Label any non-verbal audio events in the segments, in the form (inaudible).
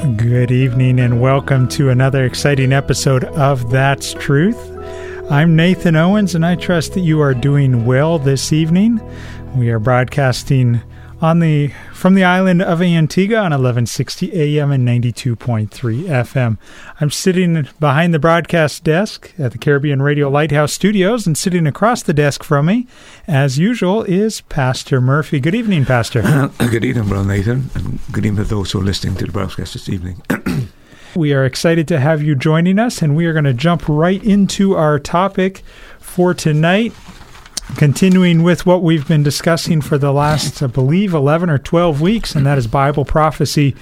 Good evening and welcome to another exciting episode of That's Truth. I'm Nathan Owens and I trust that you are doing well this evening. We are broadcasting on the from the island of Antigua on 1160 AM and 92.3 FM. I'm sitting behind the broadcast desk at the Caribbean Radio Lighthouse Studios and sitting across the desk from me as usual is Pastor Murphy. Good evening, Pastor. (coughs) good evening, Brother Nathan, and good evening to those who are listening to the broadcast this evening. (coughs) we are excited to have you joining us and we are going to jump right into our topic for tonight continuing with what we've been discussing for the last, I believe, 11 or 12 weeks, and that is Bible prophecy,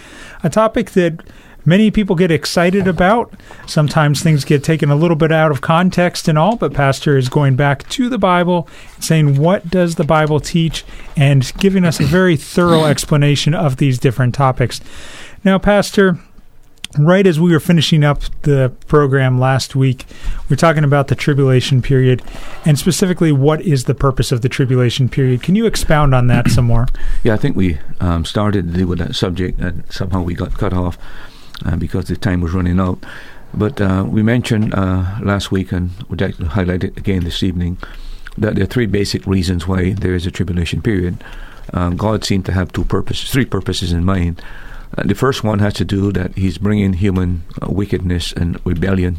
a topic that many people get excited about. Sometimes things get taken a little bit out of context and all, but Pastor is going back to the Bible, saying, What does the Bible teach? and giving us a very thorough explanation of these different topics. Now, Pastor, right as we were finishing up the program last week, we are talking about the tribulation period and specifically what is the purpose of the tribulation period. Can you expound on that some more? (clears throat) Yeah, I think we um, started with that subject and somehow we got cut off uh, because the time was running out. But uh, we mentioned uh, last week, and we'd like to highlight it again this evening, that there are three basic reasons why there is a tribulation period. Um, God seemed to have two purposes, three purposes in mind. Uh, the first one has to do that he's bringing human uh, wickedness and rebellion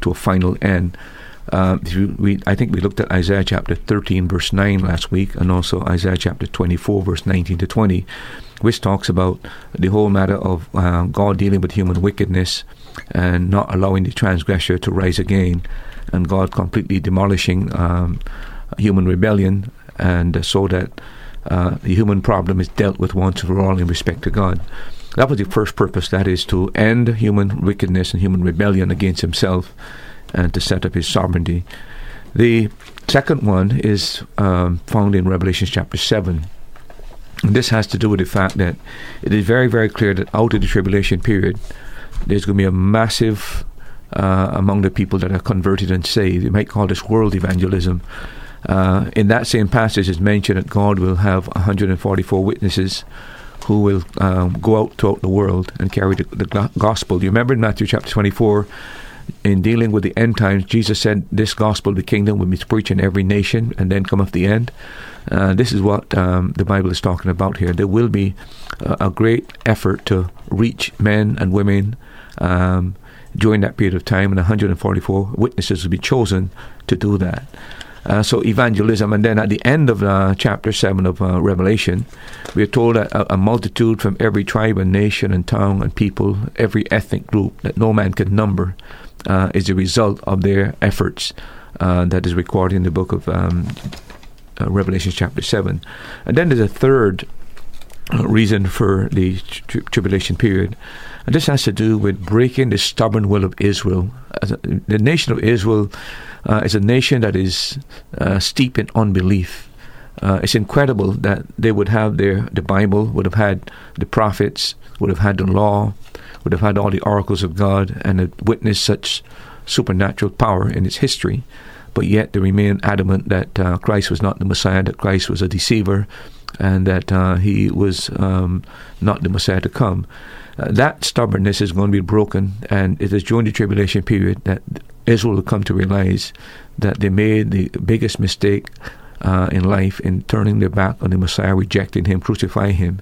to a final end. Uh, we, I think we looked at Isaiah chapter 13, verse 9 last week, and also Isaiah chapter 24, verse 19 to 20, which talks about the whole matter of uh, God dealing with human wickedness and not allowing the transgressor to rise again, and God completely demolishing um, human rebellion, and uh, so that uh, the human problem is dealt with once for all in respect to God. That was the first purpose, that is to end human wickedness and human rebellion against himself and to set up his sovereignty. The second one is um, found in Revelation chapter 7. And this has to do with the fact that it is very, very clear that out of the tribulation period, there's going to be a massive uh, among the people that are converted and saved. You might call this world evangelism. Uh, in that same passage, it's mentioned that God will have 144 witnesses who will um, go out throughout the world and carry the, the gospel. You remember in Matthew chapter 24, in dealing with the end times, Jesus said, This gospel, of the kingdom, will be preached in every nation, and then come up the end. Uh, this is what um, the Bible is talking about here. There will be uh, a great effort to reach men and women um, during that period of time, and 144 witnesses will be chosen to do that. Uh, so evangelism, and then at the end of uh, chapter seven of uh, Revelation, we are told that a, a, multitude from every tribe and nation and tongue and people, every ethnic group that no man can number, uh, is the result of their efforts. Uh, that is recorded in the book of um, uh, Revelation, chapter seven, and then there's a third reason for the tri- tribulation period, and this has to do with breaking the stubborn will of Israel. the nation of Israel uh, is a nation that is uh, steep in unbelief. Uh, it's incredible that they would have their the Bible, would have had the prophets, would have had the law, would have had all the oracles of God, and had witnessed such supernatural power in its history. But yet they remain adamant that uh, Christ was not the Messiah, that Christ was a deceiver, and that uh, he was um, not the Messiah to come. Uh, that stubbornness is going to be broken, and it is during the tribulation period that Israel will come to realize that they made the biggest mistake uh, in life in turning their back on the Messiah, rejecting Him, crucifying Him.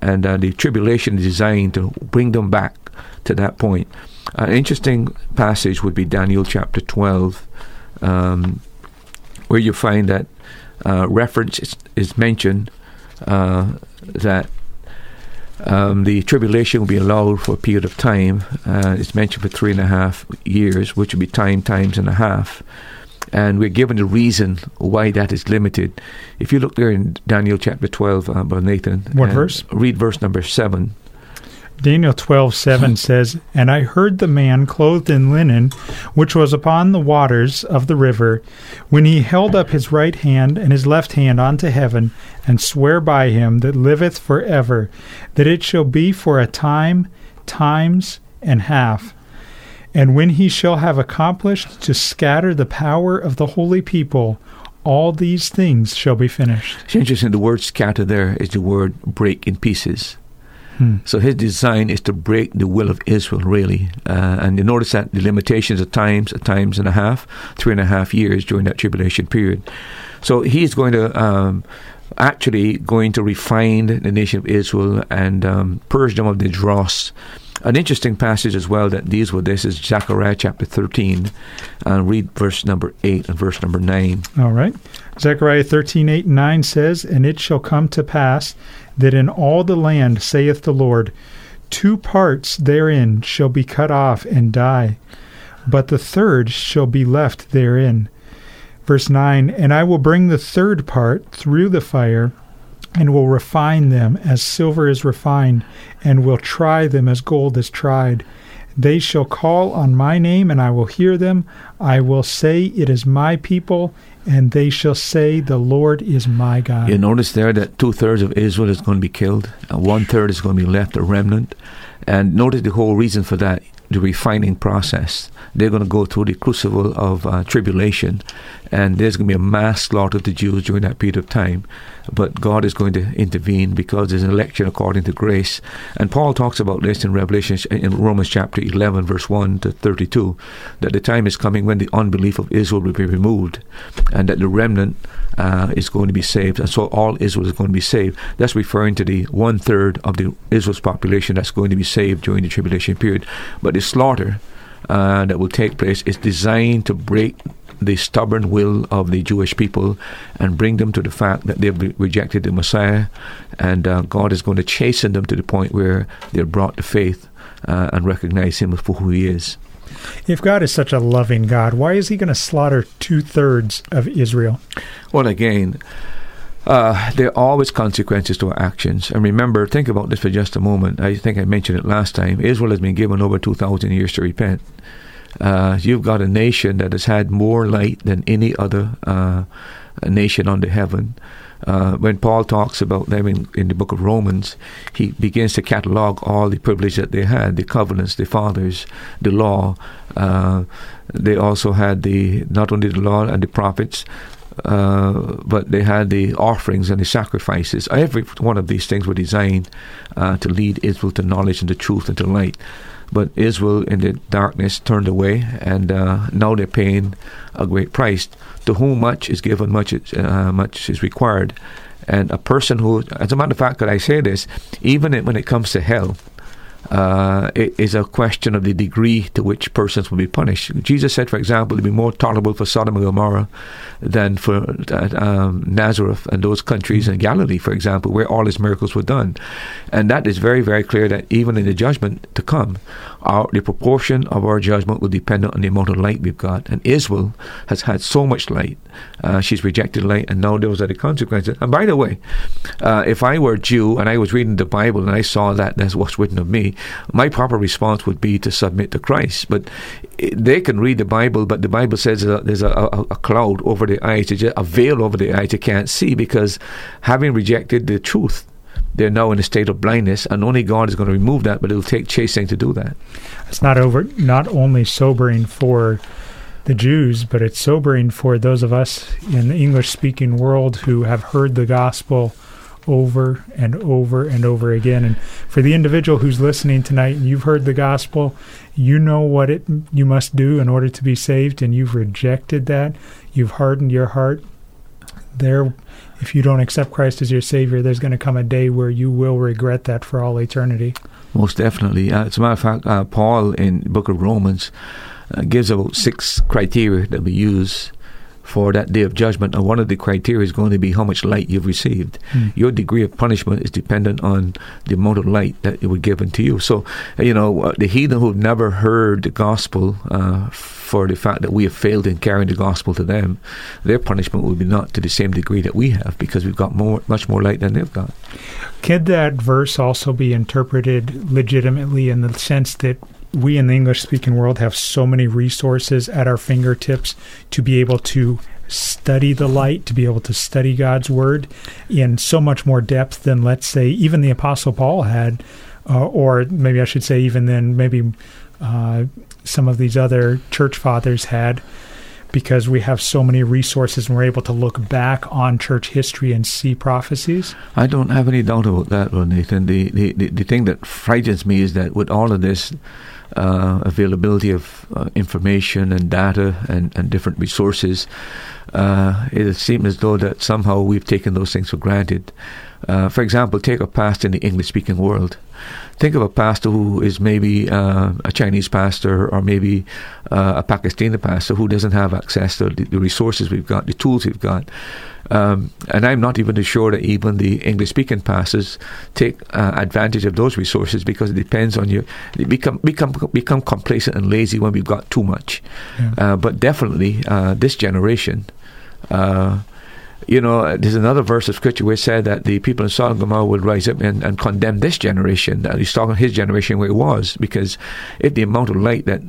And uh, the tribulation is designed to bring them back to that point. An interesting passage would be Daniel chapter 12, um, where you find that uh, reference is, is mentioned uh, that um, the tribulation will be allowed for a period of time. Uh, it's mentioned for three and a half years, which would be time times and a half. And we're given the reason why that is limited. If you look there in Daniel chapter 12, uh, Brother Nathan. What verse? Read verse number 7. Daniel twelve seven (laughs) says, And I heard the man clothed in linen, which was upon the waters of the river, when he held up his right hand and his left hand unto heaven, and swear by him that liveth for ever, that it shall be for a time, times, and half. And when he shall have accomplished to scatter the power of the holy people, all these things shall be finished. It's interesting, the word scatter there is the word break in pieces. Hmm. So his design is to break the will of Israel, really. Uh, and you notice that the limitations of times, a times and a half, three and a half years during that tribulation period. So he's going to um, actually going to refine the nation of Israel and um, purge them of the dross. An interesting passage as well that deals with this is Zechariah chapter 13. Uh, read verse number 8 and verse number 9. All right. Zechariah thirteen eight and 9 says, And it shall come to pass that in all the land, saith the Lord, two parts therein shall be cut off and die, but the third shall be left therein. Verse 9 And I will bring the third part through the fire, and will refine them as silver is refined, and will try them as gold is tried. They shall call on my name, and I will hear them. I will say, It is my people, and they shall say, The Lord is my God. You notice there that two thirds of Israel is going to be killed, and one third is going to be left a remnant. And notice the whole reason for that the refining process. They're going to go through the crucible of uh, tribulation, and there's going to be a mass slaughter of the Jews during that period of time. But God is going to intervene because there's an election according to grace. And Paul talks about this in Revelation, in Romans chapter 11, verse 1 to 32, that the time is coming when the unbelief of Israel will be removed, and that the remnant uh, is going to be saved, and so all Israel is going to be saved. That's referring to the one third of the Israel's population that's going to be saved during the tribulation period. But the slaughter uh, that will take place is designed to break the stubborn will of the Jewish people and bring them to the fact that they've rejected the Messiah, and uh, God is going to chasten them to the point where they're brought to faith uh, and recognize Him for who He is. If God is such a loving God, why is He going to slaughter two thirds of Israel? Well, again, uh, there are always consequences to our actions. And remember, think about this for just a moment. I think I mentioned it last time. Israel has been given over 2,000 years to repent. Uh, you've got a nation that has had more light than any other uh, nation under heaven. Uh, when Paul talks about them in, in, the book of Romans, he begins to catalog all the privilege that they had the covenants, the fathers, the law. Uh, they also had the not only the law and the prophets, uh, but they had the offerings and the sacrifices. Every one of these things were designed uh, to lead Israel to knowledge and to truth and to light. But Israel in the darkness turned away, and uh, now they're paying a great price. To whom much is given, much is, uh, much is required. And a person who, as a matter of fact, could I say this, even when it comes to hell, uh, it is a question of the degree to which persons will be punished. Jesus said, for example, it would be more tolerable for Sodom and Gomorrah than for uh, um, Nazareth and those countries in Galilee, for example, where all his miracles were done. And that is very, very clear that even in the judgment to come, our, the proportion of our judgment will depend on the amount of light we've got. And Israel has had so much light. Uh, she's rejected light, and now those are the consequences. And by the way, uh, if I were Jew and I was reading the Bible and I saw that that's what's written of me, my proper response would be to submit to Christ. But they can read the Bible, but the Bible says there's a, a, a cloud over the eyes, a veil over the eyes you can't see because having rejected the truth, they're now in a state of blindness, and only God is going to remove that. But it'll take chasing to do that. It's not over. Not only sobering for the Jews, but it's sobering for those of us in the English-speaking world who have heard the gospel over and over and over again. And for the individual who's listening tonight and you've heard the gospel, you know what it you must do in order to be saved, and you've rejected that. You've hardened your heart. There, if you don't accept Christ as your Savior, there's going to come a day where you will regret that for all eternity. Most definitely. Uh, as a matter of fact, uh, Paul in the book of Romans uh, gives about six criteria that we use for that day of judgment. And one of the criteria is going to be how much light you've received. Mm. Your degree of punishment is dependent on the amount of light that it was given to you. So, you know, uh, the heathen who've never heard the gospel uh, for the fact that we have failed in carrying the gospel to them, their punishment will be not to the same degree that we have because we've got more, much more light than they've got. Could that verse also be interpreted legitimately in the sense that we in the English speaking world have so many resources at our fingertips to be able to study the light, to be able to study God's word in so much more depth than, let's say, even the Apostle Paul had, uh, or maybe I should say, even then, maybe uh, some of these other church fathers had. Because we have so many resources and we're able to look back on church history and see prophecies. I don't have any doubt about that, well, Nathan. The, the, the, the thing that frightens me is that with all of this, uh, availability of uh, information and data and, and different resources, uh, it seems as though that somehow we've taken those things for granted. Uh, for example, take a pastor in the English-speaking world. Think of a pastor who is maybe uh, a Chinese pastor or maybe uh, a Pakistani pastor who doesn't have access to the, the resources we've got, the tools we've got. Um, and I'm not even sure that even the English speaking pastors take uh, advantage of those resources because it depends on you. They become become become complacent and lazy when we've got too much. Yeah. Uh, but definitely, uh, this generation. Uh, you know, there's another verse of scripture where it said that the people in Sodom and Gomorrah would rise up and, and condemn this generation. That he's talking his generation where it was, because if the amount of light that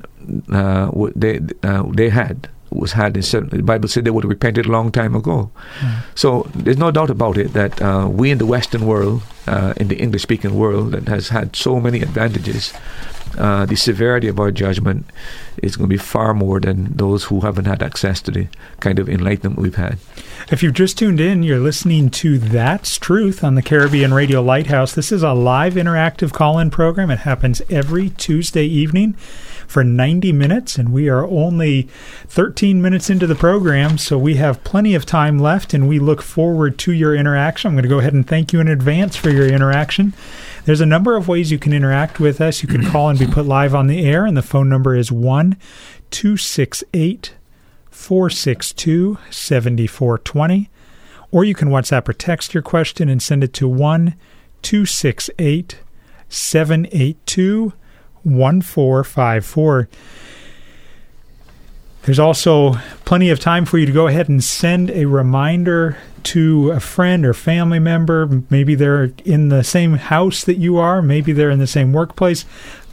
uh, they uh, they had was had in certain, the Bible said they would have repented a long time ago. Mm. So there's no doubt about it that uh, we in the Western world, uh, in the English-speaking world, that has had so many advantages, uh, the severity of our judgment is going to be far more than those who haven't had access to the kind of enlightenment we've had. If you've just tuned in, you're listening to That's Truth on the Caribbean Radio Lighthouse. This is a live interactive call in program. It happens every Tuesday evening for 90 minutes, and we are only 13 minutes into the program, so we have plenty of time left, and we look forward to your interaction. I'm going to go ahead and thank you in advance for your interaction. There's a number of ways you can interact with us. You can call and be put live on the air, and the phone number is 1 268 462 7420. Or you can WhatsApp or text your question and send it to 1 268 782 1454. There's also plenty of time for you to go ahead and send a reminder to a friend or family member. Maybe they're in the same house that you are, maybe they're in the same workplace,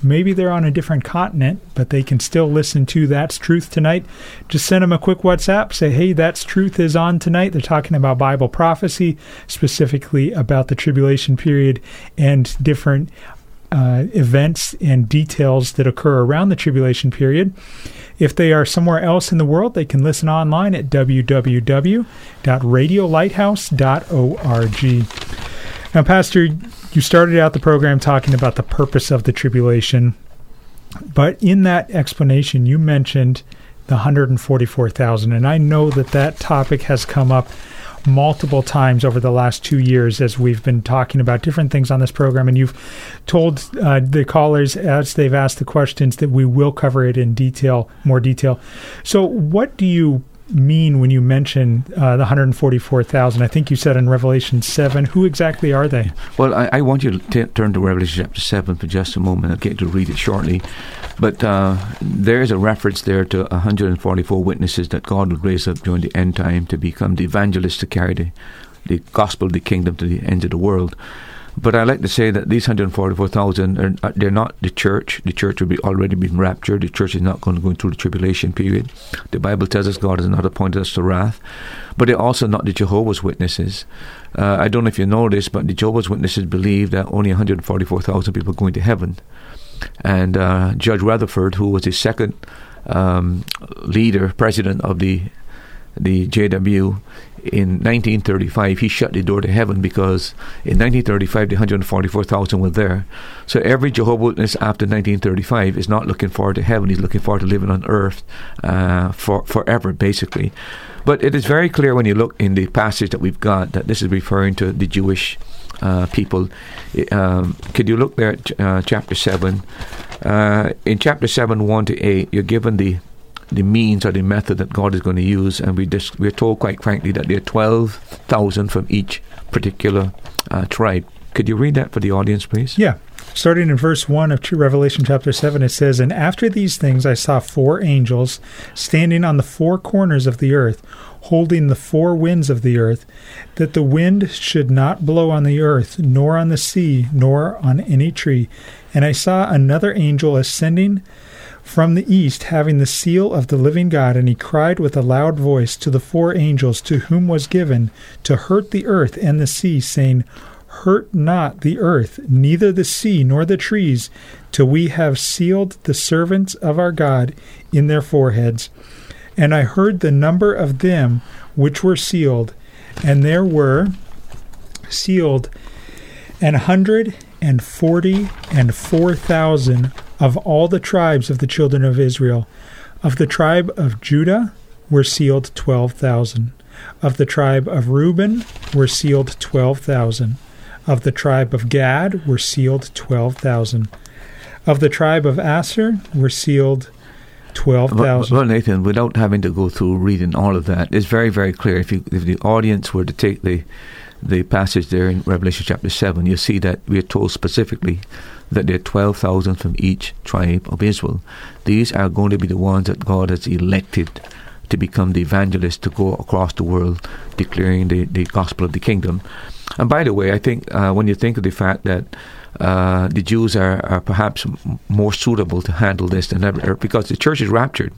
maybe they're on a different continent, but they can still listen to That's Truth tonight. Just send them a quick WhatsApp, say, hey, That's Truth is on tonight. They're talking about Bible prophecy, specifically about the tribulation period and different uh, events and details that occur around the tribulation period. If they are somewhere else in the world, they can listen online at www.radiolighthouse.org. Now, Pastor, you started out the program talking about the purpose of the tribulation, but in that explanation, you mentioned the 144,000, and I know that that topic has come up multiple times over the last two years as we've been talking about different things on this program. And you've told uh, the callers as they've asked the questions that we will cover it in detail, more detail. So, what do you mean when you mention uh, the 144,000? I think you said in Revelation 7. Who exactly are they? Well, I, I want you to t- turn to Revelation chapter 7 for just a moment. I'll get to read it shortly. But uh, there is a reference there to 144 witnesses that God will raise up during the end time to become the evangelists to carry the, the gospel of the kingdom to the ends of the world. But I like to say that these 144,000 are uh, they're not the church. The church will be already been raptured. The church is not going to go through the tribulation period. The Bible tells us God has not appointed us to wrath. But they're also not the Jehovah's Witnesses. Uh, I don't know if you know this, but the Jehovah's Witnesses believe that only 144,000 people are going to heaven. And uh, Judge Rutherford, who was the second um, leader, president of the the JW in 1935, he shut the door to heaven because in 1935 the 144,000 were there. So every Jehovah Witness after 1935 is not looking forward to heaven; he's looking forward to living on earth uh, for forever, basically. But it is very clear when you look in the passage that we've got that this is referring to the Jewish uh, people. Um, could you look there at uh, chapter 7? Uh, in chapter 7, 1 to 8, you're given the the means or the method that God is going to use, and we dis- we're told quite frankly that there are 12,000 from each particular uh, tribe. Could you read that for the audience, please? Yeah. Starting in verse 1 of Revelation chapter 7, it says, And after these things I saw four angels standing on the four corners of the earth, holding the four winds of the earth, that the wind should not blow on the earth, nor on the sea, nor on any tree. And I saw another angel ascending from the east, having the seal of the living God, and he cried with a loud voice to the four angels to whom was given to hurt the earth and the sea, saying, Hurt not the earth, neither the sea nor the trees, till we have sealed the servants of our God in their foreheads. And I heard the number of them which were sealed, and there were sealed an hundred and forty and four thousand of all the tribes of the children of Israel. Of the tribe of Judah were sealed twelve thousand. Of the tribe of Reuben were sealed twelve thousand. Of the tribe of Gad were sealed twelve thousand. Of the tribe of Asher were sealed twelve thousand. Well, Nathan, without having to go through reading all of that, it's very, very clear. If you, if the audience were to take the the passage there in Revelation chapter seven, you see that we are told specifically that there are twelve thousand from each tribe of Israel. These are going to be the ones that God has elected to become the evangelists to go across the world declaring the, the gospel of the kingdom. And by the way, I think uh, when you think of the fact that uh, the Jews are, are perhaps m- more suitable to handle this than ever because the church is raptured.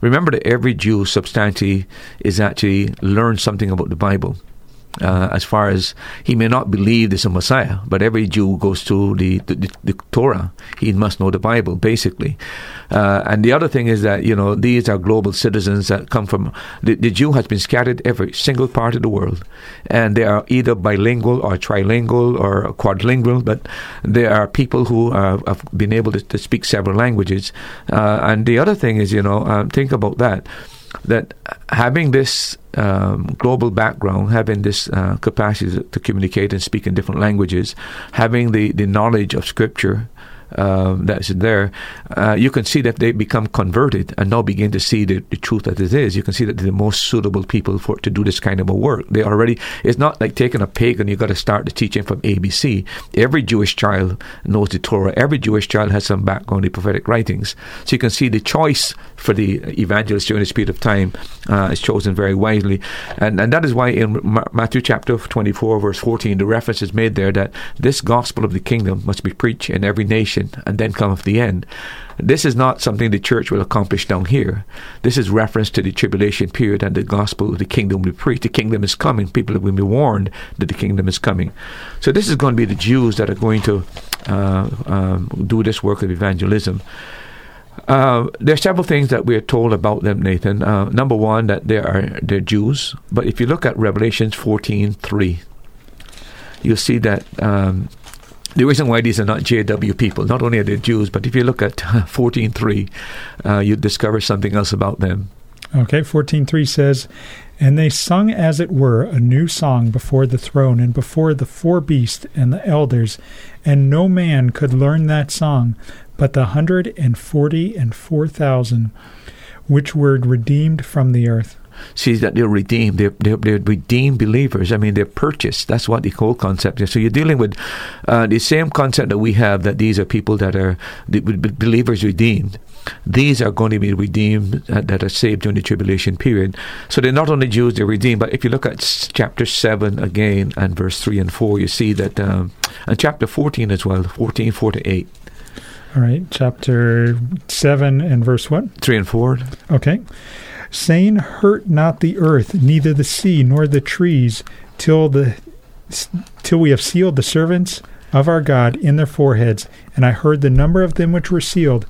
Remember that every Jew substantially is actually learned something about the Bible uh, as far as he may not believe there's a Messiah, but every Jew goes to the, the, the Torah. He must know the Bible, basically. Uh, and the other thing is that, you know, these are global citizens that come from, the, the Jew has been scattered every single part of the world. And they are either bilingual or trilingual or quadlingual, but there are people who are, have been able to, to speak several languages. Uh, and the other thing is, you know, um, think about that that having this um, global background, having this uh, capacity to communicate and speak in different languages, having the, the knowledge of Scripture, um, that's there, uh, you can see that they become converted and now begin to see the, the truth that it is. You can see that they're the most suitable people for to do this kind of a work. They already, it's not like taking a pagan, you've got to start the teaching from ABC. Every Jewish child knows the Torah. Every Jewish child has some background in prophetic writings. So you can see the choice for the evangelist during this period of time uh, is chosen very wisely. And, and that is why in Ma- Matthew chapter 24, verse 14, the reference is made there that this gospel of the kingdom must be preached in every nation and then cometh the end. This is not something the church will accomplish down here. This is reference to the tribulation period and the gospel of the kingdom will be preached. The kingdom is coming. People will be warned that the kingdom is coming. So this is going to be the Jews that are going to uh, um, do this work of evangelism. Uh, there are several things that we are told about them, Nathan. Uh, number one, that they are they're Jews. But if you look at Revelations fourteen three, you'll see that um, the reason why these are not JW people, not only are they Jews, but if you look at (laughs) 14.3, uh, you discover something else about them. Okay, 14.3 says, And they sung as it were a new song before the throne and before the four beasts and the elders, and no man could learn that song but the hundred and forty and four thousand which were redeemed from the earth sees that they're redeemed. They're, they're, they're, redeemed believers. I mean, they're purchased. That's what the whole concept is. So you're dealing with uh, the same concept that we have that these are people that are the, believers redeemed. These are going to be redeemed uh, that are saved during the tribulation period. So they're not only Jews, they're redeemed. But if you look at chapter 7 again and verse 3 and 4, you see that, um, and chapter 14 as well, 14, 4 to 8. All right, chapter 7 and verse what? 3 and 4. Okay saying, Hurt not the earth, neither the sea nor the trees, till the till we have sealed the servants of our God in their foreheads. And I heard the number of them which were sealed,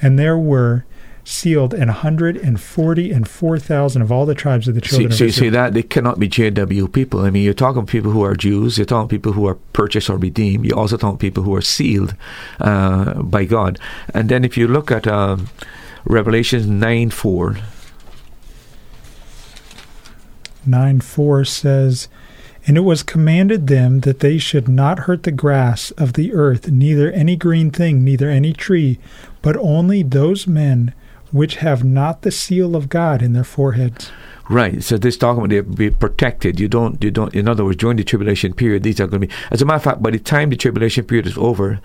and there were sealed, an hundred and forty and four thousand of all the tribes of the children. See, so you see that they cannot be JW people. I mean, you're talking people who are Jews. You're talking people who are purchased or redeemed. You're also talking people who are sealed uh, by God. And then if you look at um, Revelation nine four, 9 4 says, And it was commanded them that they should not hurt the grass of the earth, neither any green thing, neither any tree, but only those men which have not the seal of God in their foreheads. Right. So this talking about they be protected. You don't. You don't. In other words, during the tribulation period, these are going to be. As a matter of fact, by the time the tribulation period is over,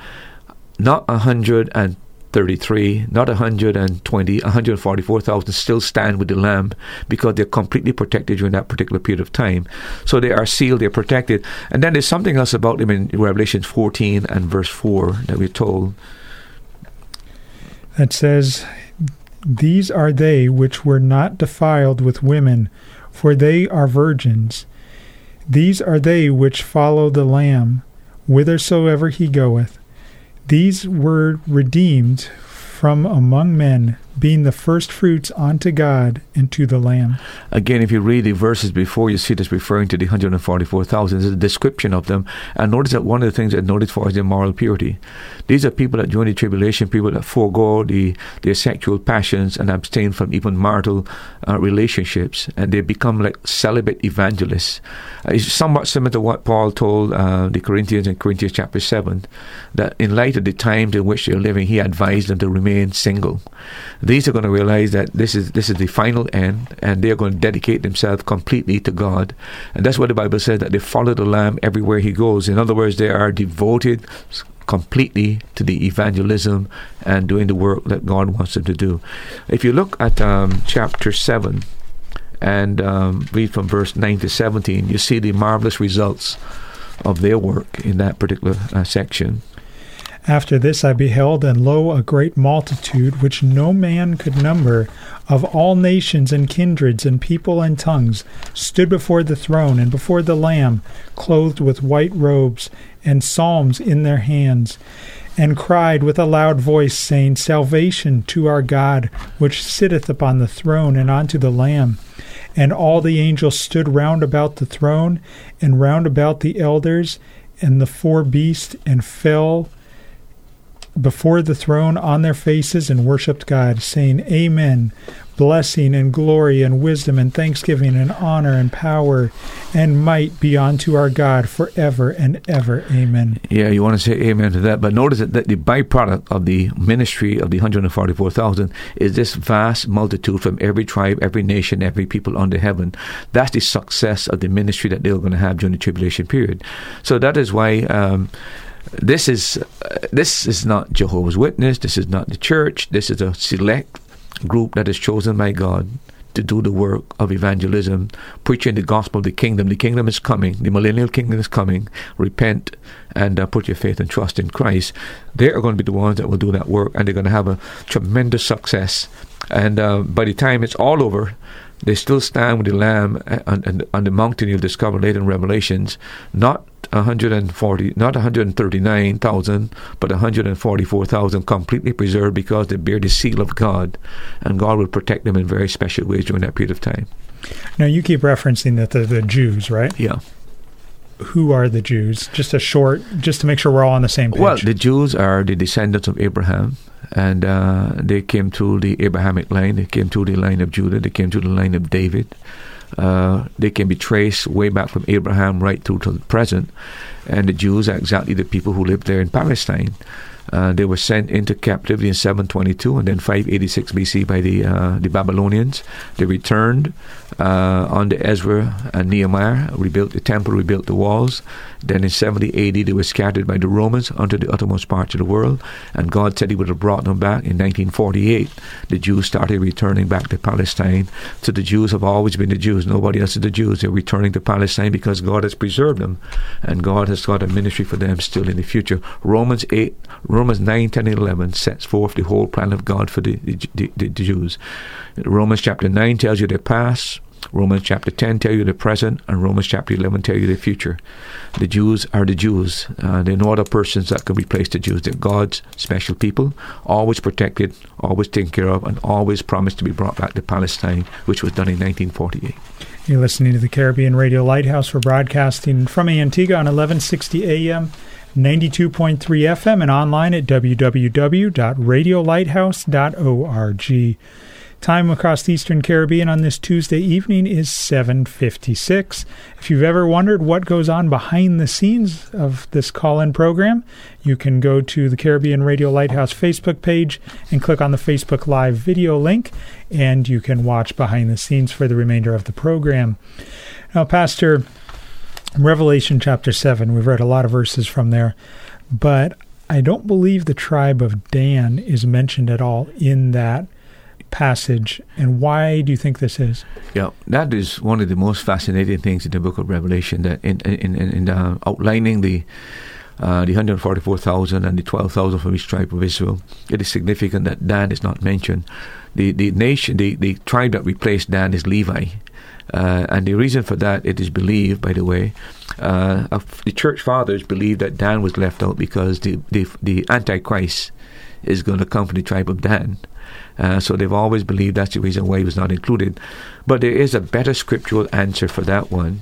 not a hundred and thirty-three, not a hundred and twenty, a hundred forty-four thousand still stand with the Lamb because they're completely protected during that particular period of time. So they are sealed. They're protected. And then there's something else about them in Revelation fourteen and verse four that we're told. That says, These are they which were not defiled with women, for they are virgins. These are they which follow the Lamb, whithersoever he goeth. These were redeemed from among men, being the firstfruits unto God and to the Lamb. Again, if you read the verses before, you see this referring to the 144,000. There's a description of them. And notice that one of the things that noted for is their moral purity. These are people that during the tribulation, people that forego the, their sexual passions and abstain from even marital uh, relationships. And they become like celibate evangelists. Uh, it's somewhat similar to what Paul told uh, the Corinthians in Corinthians chapter 7, that in light of the times in which they're living, he advised them to remain single these are going to realize that this is this is the final end, and they are going to dedicate themselves completely to God, and that's what the Bible says that they follow the Lamb everywhere he goes. In other words, they are devoted completely to the evangelism and doing the work that God wants them to do. If you look at um, chapter seven and um, read from verse nine to seventeen, you see the marvelous results of their work in that particular uh, section. After this I beheld, and lo, a great multitude, which no man could number, of all nations and kindreds and people and tongues, stood before the throne and before the Lamb, clothed with white robes, and psalms in their hands, and cried with a loud voice, saying, Salvation to our God, which sitteth upon the throne, and unto the Lamb. And all the angels stood round about the throne, and round about the elders, and the four beasts, and fell before the throne on their faces and worshipped God, saying, Amen. Blessing and glory and wisdom and thanksgiving and honor and power and might be unto our God forever and ever. Amen. Yeah, you want to say amen to that. But notice that, that the byproduct of the ministry of the 144,000 is this vast multitude from every tribe, every nation, every people under heaven. That's the success of the ministry that they're going to have during the tribulation period. So that is why. Um, this is uh, this is not Jehovah's Witness. This is not the church. This is a select group that is chosen by God to do the work of evangelism, preaching the gospel of the kingdom. The kingdom is coming. The millennial kingdom is coming. Repent and uh, put your faith and trust in Christ. They are going to be the ones that will do that work, and they're going to have a tremendous success. And uh, by the time it's all over, they still stand with the Lamb on, on, on the mountain you'll discover later in Revelations, not 140, not 139,000, but 144,000 completely preserved because they bear the seal of God, and God will protect them in very special ways during that period of time. Now, you keep referencing that the, the Jews, right? Yeah. Who are the Jews? Just a short, just to make sure we're all on the same page. Well, the Jews are the descendants of Abraham, and uh, they came through the Abrahamic line. They came through the line of Judah. They came through the line of David. Uh, they can be traced way back from Abraham right through to the present. And the Jews are exactly the people who lived there in Palestine. Uh, they were sent into captivity in 722 and then 586 BC by the uh, the Babylonians. They returned uh, under Ezra and Nehemiah, rebuilt the temple, rebuilt the walls. Then in 70 AD, they were scattered by the Romans unto the uttermost parts of the world, and God said He would have brought them back. In 1948, the Jews started returning back to Palestine. So the Jews have always been the Jews. Nobody else is the Jews. They're returning to Palestine because God has preserved them, and God has got a ministry for them still in the future. Romans 8. Romans 9, 10, and 11 sets forth the whole plan of God for the, the, the, the Jews. Romans chapter 9 tells you their past. Romans chapter 10 tell you the present, and Romans chapter 11 tell you the future. The Jews are the Jews. Uh, there are no other persons that can replace the Jews. They're God's special people, always protected, always taken care of, and always promised to be brought back to Palestine, which was done in 1948. You're listening to the Caribbean Radio Lighthouse. We're broadcasting from Antigua on 1160 AM, 92.3 FM, and online at www.radiolighthouse.org. Time across the Eastern Caribbean on this Tuesday evening is 7:56. If you've ever wondered what goes on behind the scenes of this call-in program, you can go to the Caribbean Radio Lighthouse Facebook page and click on the Facebook Live video link and you can watch behind the scenes for the remainder of the program. Now, Pastor, Revelation chapter 7, we've read a lot of verses from there, but I don't believe the tribe of Dan is mentioned at all in that passage. And why do you think this is? Yeah, that is one of the most fascinating things in the book of Revelation. That in in in, in uh, outlining the uh, the 144,000 and the 12,000 from each tribe of Israel, it is significant that Dan is not mentioned. The the nation, the, the tribe that replaced Dan is Levi. Uh, and the reason for that, it is believed, by the way, uh, the church fathers believe that Dan was left out because the, the, the Antichrist is going to come from the tribe of Dan. Uh, so they've always believed that's the reason why he was not included. But there is a better scriptural answer for that one.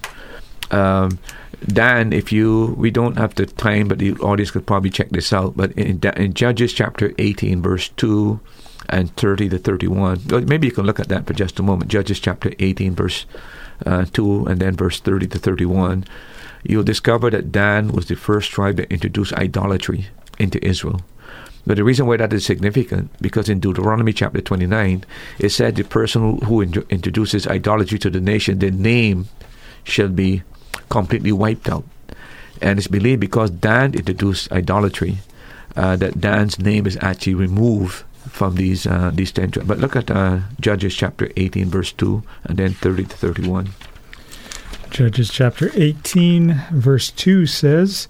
Um, Dan, if you, we don't have the time, but the audience could probably check this out. But in, in Judges chapter 18, verse 2 and 30 to 31, maybe you can look at that for just a moment. Judges chapter 18, verse uh, 2, and then verse 30 to 31. You'll discover that Dan was the first tribe that introduced idolatry into Israel. But the reason why that is significant, because in Deuteronomy chapter 29, it said the person who, in- introduces idolatry to the nation, their name shall be completely wiped out. And it's believed because Dan introduced idolatry, uh, that Dan's name is actually removed from these uh, these ten. But look at uh, Judges chapter 18, verse 2, and then 30 to 31. Judges chapter 18, verse 2 says,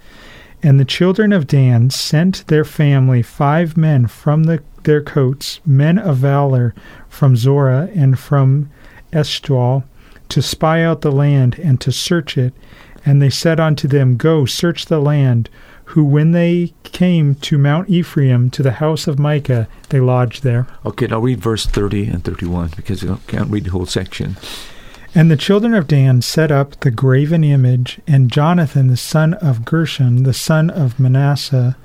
and the children of Dan sent their family five men from the, their coats, men of valor from Zorah and from Eshtaol, to spy out the land and to search it. And they said unto them, Go, search the land. Who, when they came to Mount Ephraim, to the house of Micah, they lodged there. Okay, now read verse 30 and 31 because I can't read the whole section. And the children of Dan set up the graven image, and Jonathan the son of Gershon, the son of Manasseh,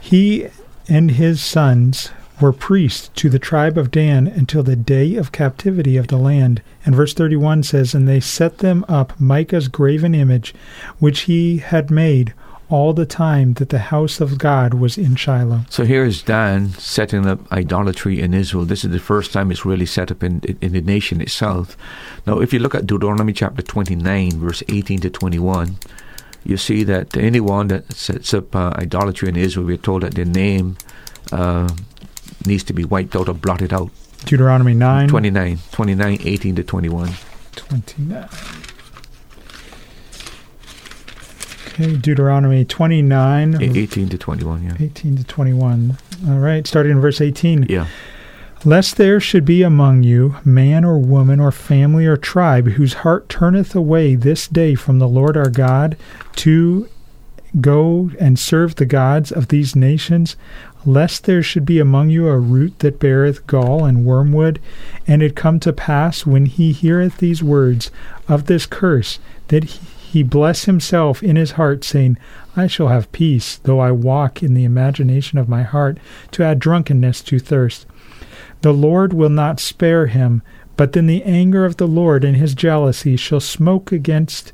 he and his sons were priests to the tribe of Dan until the day of captivity of the land. And verse 31 says, And they set them up Micah's graven image, which he had made all the time that the house of God was in Shiloh. So here is Dan setting up idolatry in Israel. This is the first time it's really set up in, in the nation itself. Now, if you look at Deuteronomy chapter 29, verse 18 to 21, you see that anyone that sets up uh, idolatry in Israel, we're told that their name uh, needs to be wiped out or blotted out. Deuteronomy 9. 29, 29, 18 to 21. 29. Okay, Deuteronomy 29. 18 to 21, yeah. 18 to 21. All right, starting in verse 18. Yeah. Lest there should be among you man or woman or family or tribe whose heart turneth away this day from the Lord our God to go and serve the gods of these nations, lest there should be among you a root that beareth gall and wormwood, and it come to pass when he heareth these words of this curse, that he he bless himself in his heart, saying, I shall have peace, though I walk in the imagination of my heart, to add drunkenness to thirst. The Lord will not spare him, but then the anger of the Lord and his jealousy shall smoke against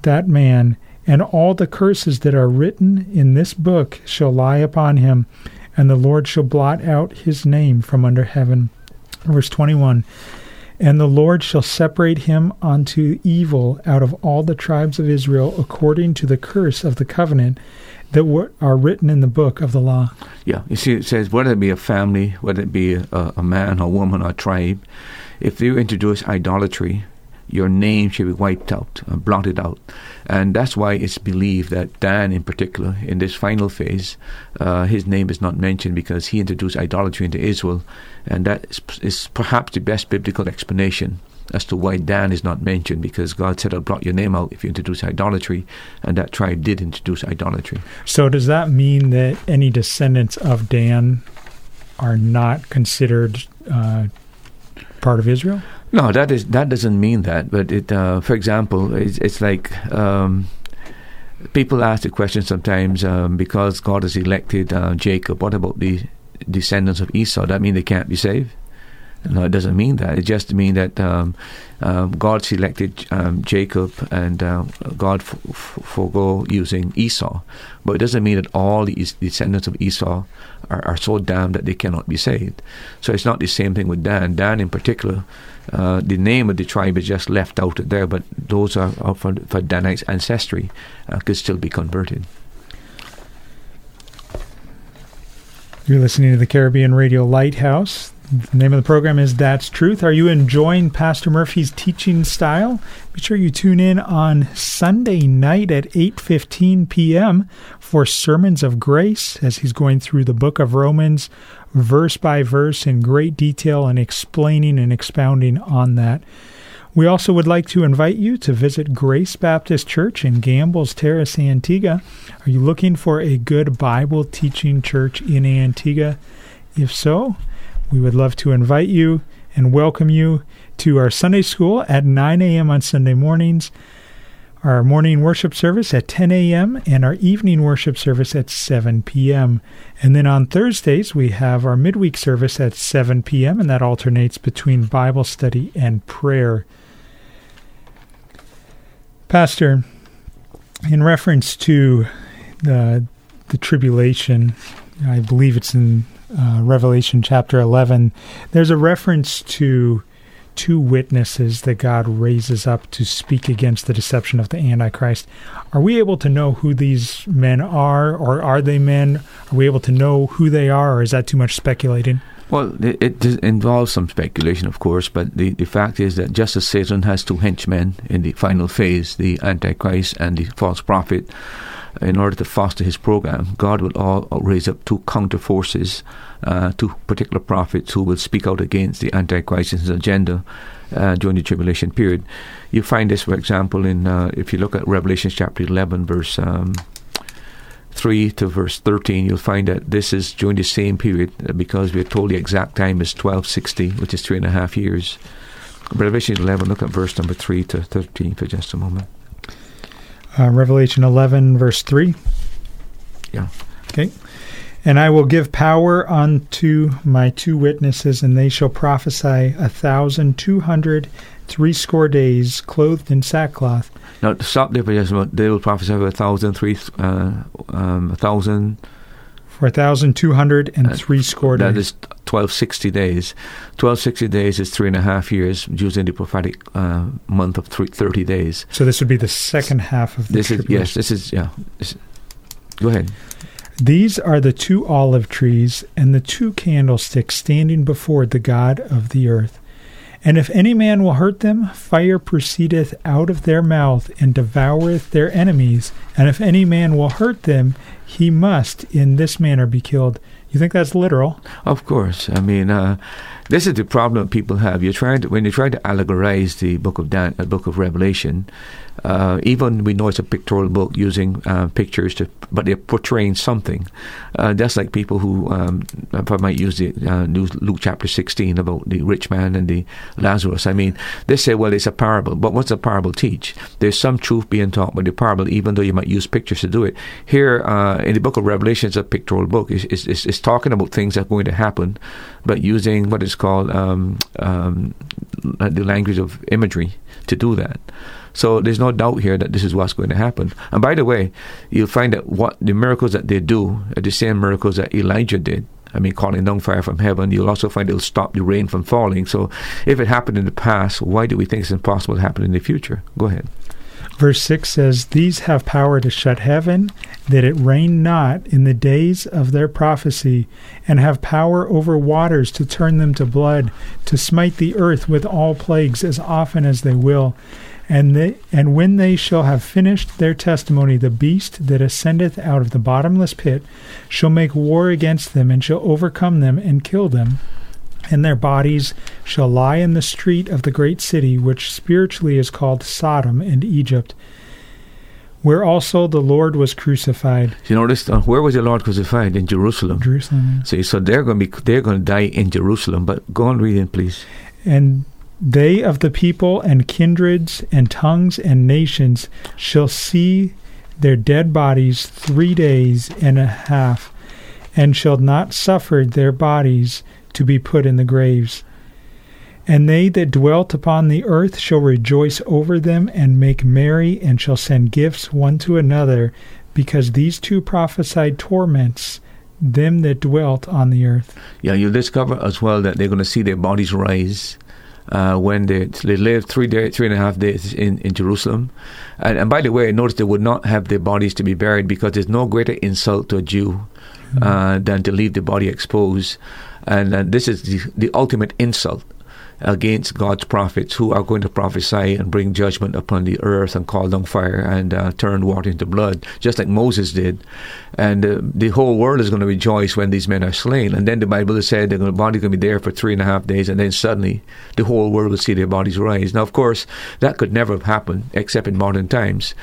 that man, and all the curses that are written in this book shall lie upon him, and the Lord shall blot out his name from under heaven. Verse 21 and the Lord shall separate him unto evil out of all the tribes of Israel according to the curse of the covenant that are written in the book of the law. Yeah, you see, it says whether it be a family, whether it be a, a man, a woman, or a tribe, if you introduce idolatry, your name should be wiped out, uh, blotted out. And that's why it's believed that Dan, in particular, in this final phase, uh, his name is not mentioned because he introduced idolatry into Israel. And that is, is perhaps the best biblical explanation as to why Dan is not mentioned because God said, I'll blot your name out if you introduce idolatry, and that tribe did introduce idolatry. So, does that mean that any descendants of Dan are not considered uh, part of Israel? No, that is that doesn't mean that. But it, uh, for example, it's, it's like um, people ask the question sometimes um, because God has elected uh, Jacob. What about the descendants of Esau? That mean they can't be saved? No, it doesn't mean that. It just means that um, um, God selected um, Jacob and uh, God f- f- forego using Esau. But it doesn't mean that all the descendants of Esau are, are, so damned that they cannot be saved. So it's not the same thing with Dan. Dan, in particular, uh, the name of the tribe is just left out there, but those are, are for, for Danite's ancestry uh, could still be converted. You're listening to the Caribbean Radio Lighthouse. The name of the program is That's Truth. Are you enjoying Pastor Murphy's teaching style? Be sure you tune in on Sunday night at 8:15 p.m. for Sermons of Grace as he's going through the book of Romans verse by verse in great detail and explaining and expounding on that. We also would like to invite you to visit Grace Baptist Church in Gambles Terrace, Antigua. Are you looking for a good Bible teaching church in Antigua? If so, we would love to invite you and welcome you to our Sunday school at 9 a.m. on Sunday mornings, our morning worship service at 10 a.m., and our evening worship service at 7 p.m. And then on Thursdays, we have our midweek service at 7 p.m., and that alternates between Bible study and prayer. Pastor, in reference to the, the tribulation, I believe it's in uh, Revelation chapter 11, there's a reference to two witnesses that God raises up to speak against the deception of the Antichrist. Are we able to know who these men are, or are they men? Are we able to know who they are, or is that too much speculating? Well, it, involves some speculation, of course, but the, the fact is that just as Satan has two henchmen in the final phase, the Antichrist and the false prophet, in order to foster his program, God will all raise up two counter forces, uh, two particular prophets who will speak out against the Antichrist's agenda uh, during the tribulation period. You find this, for example, in uh, if you look at Revelation chapter 11, verse um, 3 to verse 13, you'll find that this is during the same period uh, because we're told the exact time is 1260, which is three and a half years. Revelation 11, look at verse number 3 to 13 for just a moment. Uh, Revelation 11, verse 3. Yeah. Okay. And I will give power unto my two witnesses, and they shall prophesy a thousand two hundred threescore days, clothed in sackcloth. Now, stop there for just. They will prophesy a thousand three, uh, um, a thousand. For a thousand two hundred and three score days. That is twelve sixty days. Twelve sixty days is three and a half years, using the prophetic uh, month of thirty days. So this would be the second half of the. This is yes. This is yeah. This, go ahead. These are the two olive trees and the two candlesticks standing before the God of the earth. And if any man will hurt them, fire proceedeth out of their mouth and devoureth their enemies. And if any man will hurt them, he must in this manner be killed. You think that's literal? Of course. I mean, uh, this is the problem people have. You're trying to when you try to allegorize the book of Dan, uh, book of Revelation. Uh, even we know it's a pictorial book using uh, pictures, to, but they're portraying something. Uh, that's like people who, um, if I might use the uh, Luke chapter 16 about the rich man and the Lazarus. I mean, they say, well, it's a parable, but what's a parable teach? There's some truth being taught by the parable, even though you might use pictures to do it. Here uh, in the book of Revelation, it's a pictorial book. It's, it's, it's, talking about things that are going to happen, but using what is called um, um, the language of imagery to do that. So there's no doubt here that this is what's going to happen. And by the way, you'll find that what the miracles that they do are the same miracles that Elijah did. I mean, calling down fire from heaven. You'll also find it'll stop the rain from falling. So if it happened in the past, why do we think it's impossible to happen in the future? Go ahead. Verse 6 says, These have power to shut heaven, that it rain not in the days of their prophecy, and have power over waters to turn them to blood, to smite the earth with all plagues as often as they will. And they, and when they shall have finished their testimony, the beast that ascendeth out of the bottomless pit shall make war against them, and shall overcome them and kill them. And their bodies shall lie in the street of the great city, which spiritually is called Sodom and Egypt, where also the Lord was crucified. You notice uh, where was the Lord crucified in Jerusalem? Jerusalem. See, so they're going to be they're going to die in Jerusalem. But go on reading, please. And they of the people and kindreds and tongues and nations shall see their dead bodies three days and a half, and shall not suffer their bodies to be put in the graves. And they that dwelt upon the earth shall rejoice over them and make merry, and shall send gifts one to another, because these two prophesied torments them that dwelt on the earth. Yeah, you'll discover as well that they're going to see their bodies rise uh, when they, they lived three day, three and a half days in, in Jerusalem. And, and by the way, notice they would not have their bodies to be buried because there's no greater insult to a Jew uh, than to leave the body exposed. And, and this is the, the ultimate insult against God's prophets who are going to prophesy and bring judgment upon the earth and call down fire and uh, turn water into blood, just like Moses did. And uh, the whole world is going to rejoice when these men are slain. And then the Bible said their body going to be there for three and a half days, and then suddenly the whole world will see their bodies rise. Now, of course, that could never have happened except in modern times.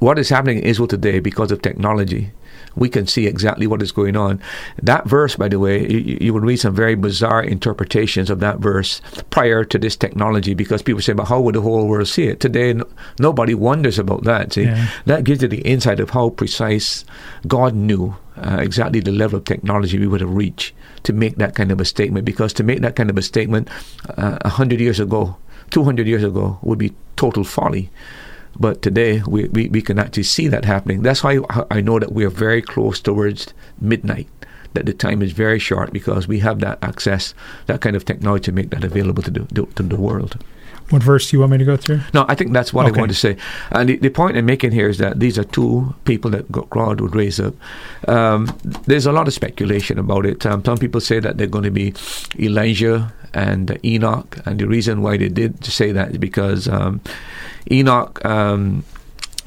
What is happening in Israel today because of technology? We can see exactly what is going on. That verse, by the way, you, you would read some very bizarre interpretations of that verse prior to this technology because people say, but how would the whole world see it? Today, no, nobody wonders about that. See, Yeah. that gives you the insight of how precise God knew uh, exactly the level of technology we would have reached to make that kind of a statement. Because to make that kind of a statement uh, a hundred years ago, two hundred years ago, would be total folly. But today we, we, we can actually see that happening. That's why I, know that we are very close towards midnight. That the time is very short because we have that access, that kind of technology to make that available to the, to the world. What verse do you want me to go through? No, I think that's what Okay. I want to say. And the, the point I'm making here is that these are two people that Go- God would raise up. Um, there's a lot of speculation about it. Um, some people say that they're going to be Elijah and Enoch, and the reason why they did say that is because um, Enoch, um,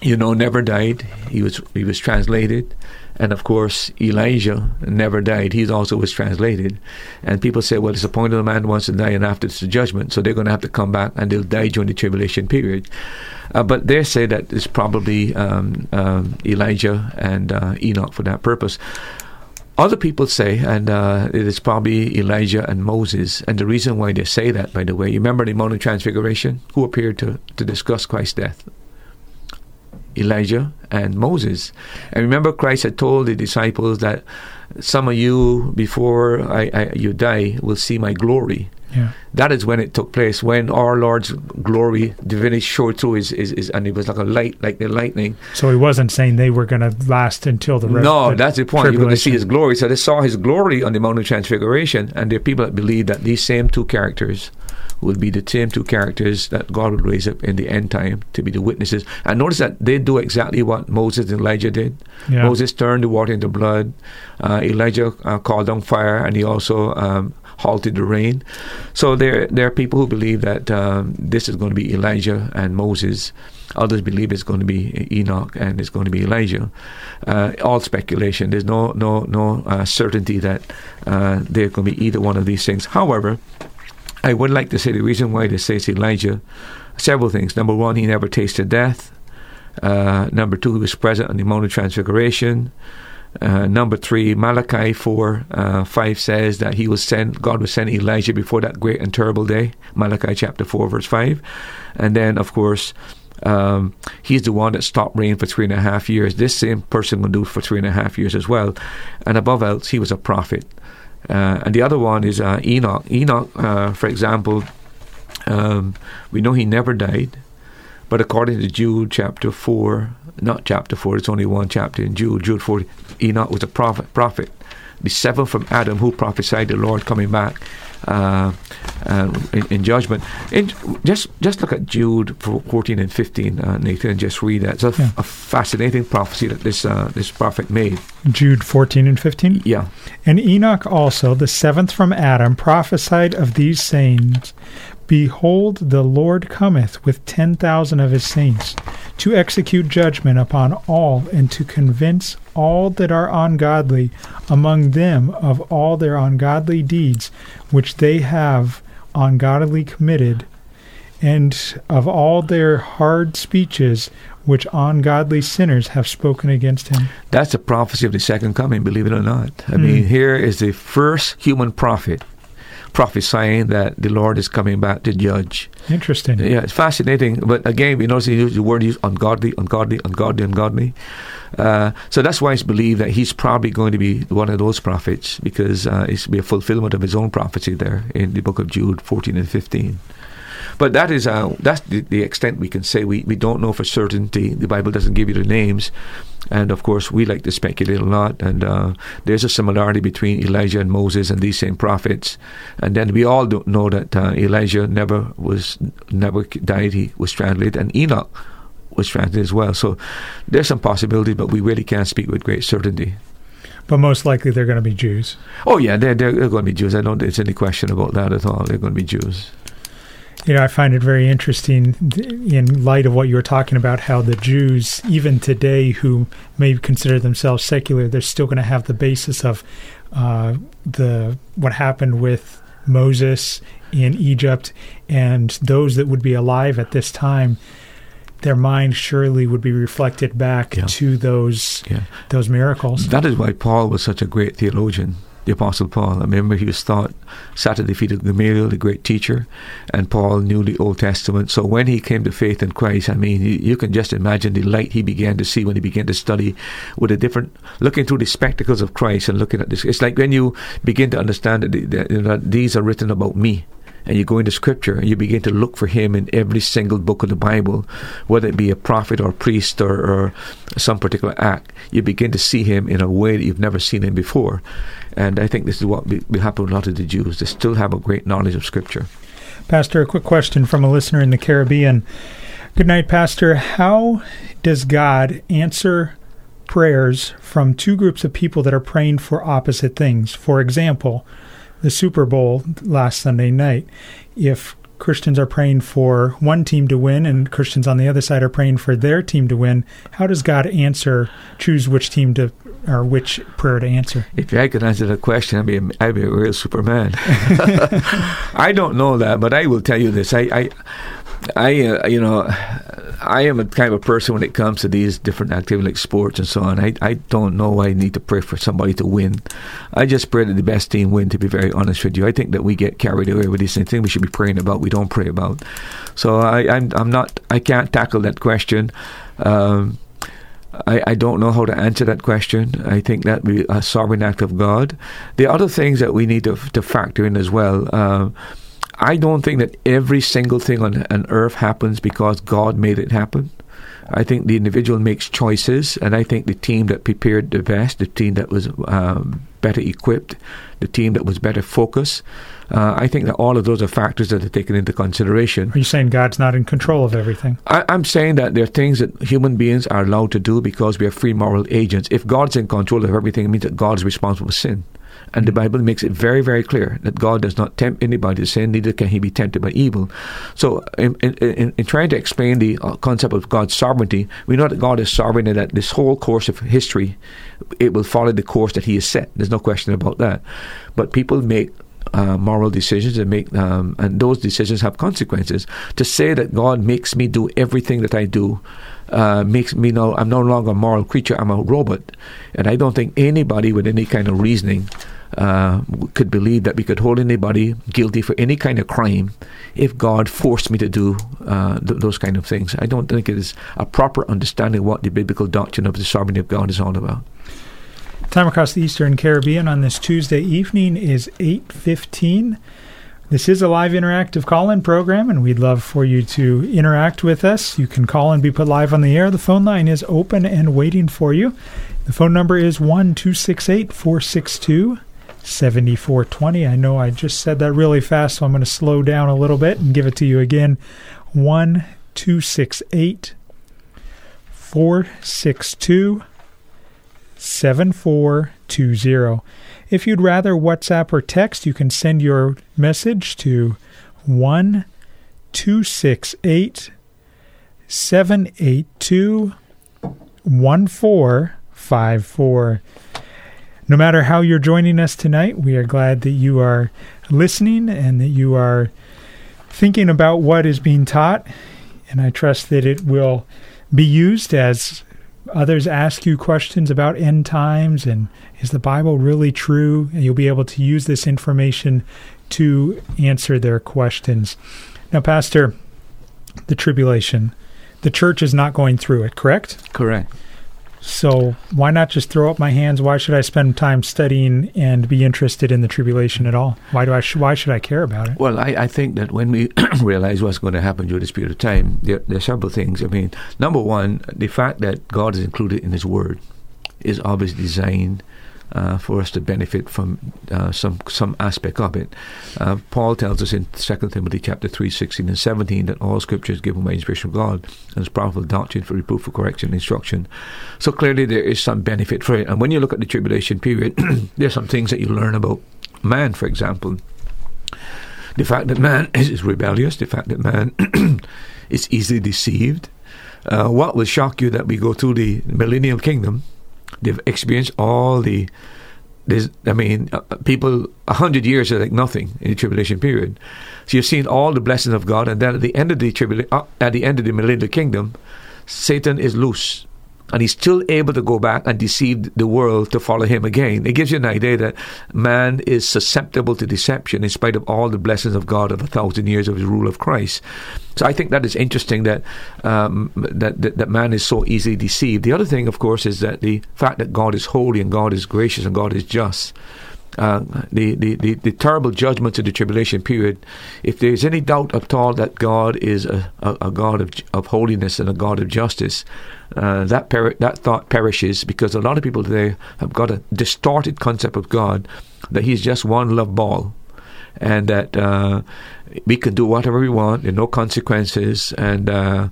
you know, never died. He was he was translated, and of course Elijah never died. He also was translated. And people say, well, it's appointed a man wants to die, and after it's the judgment, so they're going to have to come back and they'll die during the tribulation period. Uh, but they say that it's probably um, um, Elijah and uh, Enoch for that purpose. Other people say, and uh, it is probably Elijah and Moses. And the reason why they say that, by the way, you remember the Mount of Transfiguration? Who appeared to, to discuss Christ's death? Elijah and Moses. And remember, Christ had told the disciples that some of you, before I, I, you die, will see my glory. Yeah. That is when it took place, when our Lord's glory, divinity showed through his, his, his and it was like a light, like the lightning. So he wasn't saying they were going to last until the rev- no, that's the point. You're going to see his glory. So they saw his glory on the Mount of Transfiguration, and there are people that believe that these same two characters will be the same two characters that God would raise up in the end time to be the witnesses. And notice that they do exactly what Moses and Elijah did. Yeah. Moses turned the water into blood. Uh, Elijah uh, called down fire, and he also um, halted the rain. So there, there are people who believe that um, this is going to be Elijah and Moses. Others believe it's going to be Enoch and it's going to be Elijah. Uh, all speculation. There's no, no, no uh, certainty that uh, they're going to be either one of these things. However, I would like to say the reason why they say it's Elijah. Several things. Number one, he never tasted death. Uh, number two, he was present on the Mount of Transfiguration. Uh, number three, Malachi 4 uh, 5 says that he was sent, God was send Elijah before that great and terrible day. Malachi chapter 4, verse 5. And then, of course, um, he's the one that stopped rain for three and a half years. This same person will do for three and a half years as well. And above else, he was a prophet. Uh, and the other one is uh, Enoch. Enoch, uh, for example, um, we know he never died. But according to Jude chapter 4, not chapter 4, it's only one chapter in Jude, Jude 4, Enoch was a prophet, prophet the seventh from Adam who prophesied the Lord coming back uh, uh, in, in judgment. And just just look at Jude 14 and 15, uh, Nathan, and just read that. It's a, Yeah. a fascinating prophecy that this uh, this prophet made. Jude 14 and 15. Yeah. And Enoch also, the seventh from Adam, prophesied of these sayings Behold, the Lord cometh with ten thousand of his saints, to execute judgment upon all, and to convince all that are ungodly among them of all their ungodly deeds which they have ungodly committed, and of all their hard speeches which ungodly sinners have spoken against him. That's a prophecy of the second coming, believe it or not. I Hmm. mean, here is the first human prophet prophesying that the Lord is coming back to judge. Interesting. Yeah, it's fascinating. But again, we notice he used the word used ungodly, ungodly, ungodly, ungodly. Uh, so that's why it's believed that he's probably going to be one of those prophets because uh, it's be a fulfillment of his own prophecy there in the book of Jude 14 and 15. But that is uh, that's the, the extent we can say. We we don't know for certainty. The Bible doesn't give you the names, and of course we like to speculate a lot. And uh, there's a similarity between Elijah and Moses and these same prophets. And then we all know that uh, Elijah never was never died. He was translated, and Enoch was translated as well. So there's some possibilities, but we really can't speak with great certainty. But most likely they're going to be Jews. Oh yeah, they're, they're, they're going to be Jews. I don't. There's any question about that at all. They're going to be Jews. You know, I find it very interesting in light of what you were talking about, how the Jews, even today, who may consider themselves secular, they're still going to have the basis of uh, the what happened with Moses in Egypt, and those that would be alive at this time. Their mind surely would be reflected back Yeah. to those Yeah. those miracles. That is why Paul was such a great theologian, the Apostle Paul. I remember he was thought, sat at the feet of Gamaliel, the great teacher, and Paul knew the Old Testament. So when he came to faith in Christ, I mean, you, can just imagine the light he began to see when he began to study with a different, looking through the spectacles of Christ and looking at this. It's like when you begin to understand that, that, you know, that these are written about me and you go into scripture and you begin to look for him in every single book of the Bible, whether it be a prophet or priest or, or some particular act, you begin to see him in a way that you've never seen him before. And I think this is what will happen with a lot of the Jews. They still have a great knowledge of scripture. Pastor, a quick question from a listener in the Caribbean. Good night, Pastor. How does God answer prayers from two groups of people that are praying for opposite things? For example, the Super Bowl last Sunday night. If Christians are praying for one team to win and Christians on the other side are praying for their team to win, how does God answer, choose which team to, or which prayer to answer? If I could answer that question, I'd be a, I'd be a real Superman. (laughs) I don't know that, but I will tell you this. I, I, I uh, you know, I am a kind of a person when it comes to these different activities like sports and so on. I, I don't know I need to pray for somebody to win. I just pray that the best team win, to be very honest with you. I think that we get carried away with these things we should be praying about, we don't pray about. So I, I'm, I'm not, I can't tackle that question. Um, I, I don't know how to answer that question. I think that be a sovereign act of God. The other things that we need to, to factor in as well. Uh, I don't think that every single thing on, on earth happens because God made it happen. I think the individual makes choices, and I think the team that prepared the best, the team that was um, better equipped, the team that was better focused, uh, I think that all of those are factors that are taken into consideration. Are you saying God's not in control of everything? I, I'm saying that there are things that human beings are allowed to do because we are free moral agents. If God's in control of everything, it means that God is responsible for sin. And the Bible makes it very, very clear that God does not tempt anybody to sin, neither can he be tempted by evil. So, in, in, in, in trying to explain the uh, concept of God's sovereignty, we know that God is sovereign and that this whole course of history, it will follow the course that he has set. There's no question about that. But people make uh, moral decisions and make um, and those decisions have consequences. To say that God makes me do everything that I do uh, makes me know I'm no longer a moral creature. I'm a robot, and I don't think anybody with any kind of reasoning. Uh, could believe that we could hold anybody guilty for any kind of crime if God forced me to do uh, th- those kind of things. I don't think it is a proper understanding what the biblical doctrine of the sovereignty of God is all about. Time across the Eastern Caribbean on this Tuesday evening is 8:15. This is a live interactive call-in program and we'd love for you to interact with us. You can call and be put live on the air. The phone line is open and waiting for you. The phone number is 1-268-462 7420. I know I just said that really fast, so I'm going to slow down a little bit and give it to you again. 1268 462 7420. If you'd rather WhatsApp or text, you can send your message to 1268 782 14 54. No matter how you're joining us tonight, we are glad that you are listening and that you are thinking about what is being taught. And I trust that it will be used as others ask you questions about end times and is the Bible really true? And you'll be able to use this information to answer their questions. Now, Pastor, the tribulation, the church is not going through it, correct? Correct. So why not just throw up my hands? Why should I spend time studying and be interested in the tribulation at all? Why do I? Sh- why should I care about it? Well, I, I think that when we (clears throat) realize what's going to happen during this period of time, there, there are several things. I mean, number one, the fact that God is included in His Word is obviously designed uh, for us to benefit from uh, some some aspect of it. Uh, Paul tells us in 2 Timothy chapter 3, 16 and 17 that all scripture is given by inspiration of God and is powerful doctrine for reproof, for correction, and instruction. So clearly there is some benefit for it. And when you look at the tribulation period, (coughs) there are some things that you learn about man, for example. The fact that man (coughs) is rebellious, the fact that man (coughs) is easily deceived. Uh, what will shock you that we go through the millennial kingdom They've experienced all the. There's, I mean, uh, people a hundred years are like nothing in the tribulation period. So you've seen all the blessings of God, and then at the end of the tribulation, uh, at the end of the millennial kingdom, Satan is loose and he's still able to go back and deceive the world to follow him again. It gives you an idea that man is susceptible to deception in spite of all the blessings of God of a thousand years of his rule of Christ. So I think that is interesting that, um, that, that that man is so easily deceived. The other thing, of course, is that the fact that God is holy and God is gracious and God is just. Uh, the, the, the, the, terrible judgments of the tribulation period, if there's any doubt at all that God is a, a, a God of, of holiness and a God of justice, uh, that per- that thought perishes because a lot of people today have got a distorted concept of God that He's just one love ball, and that uh, we can do whatever we want, there are no consequences, and uh,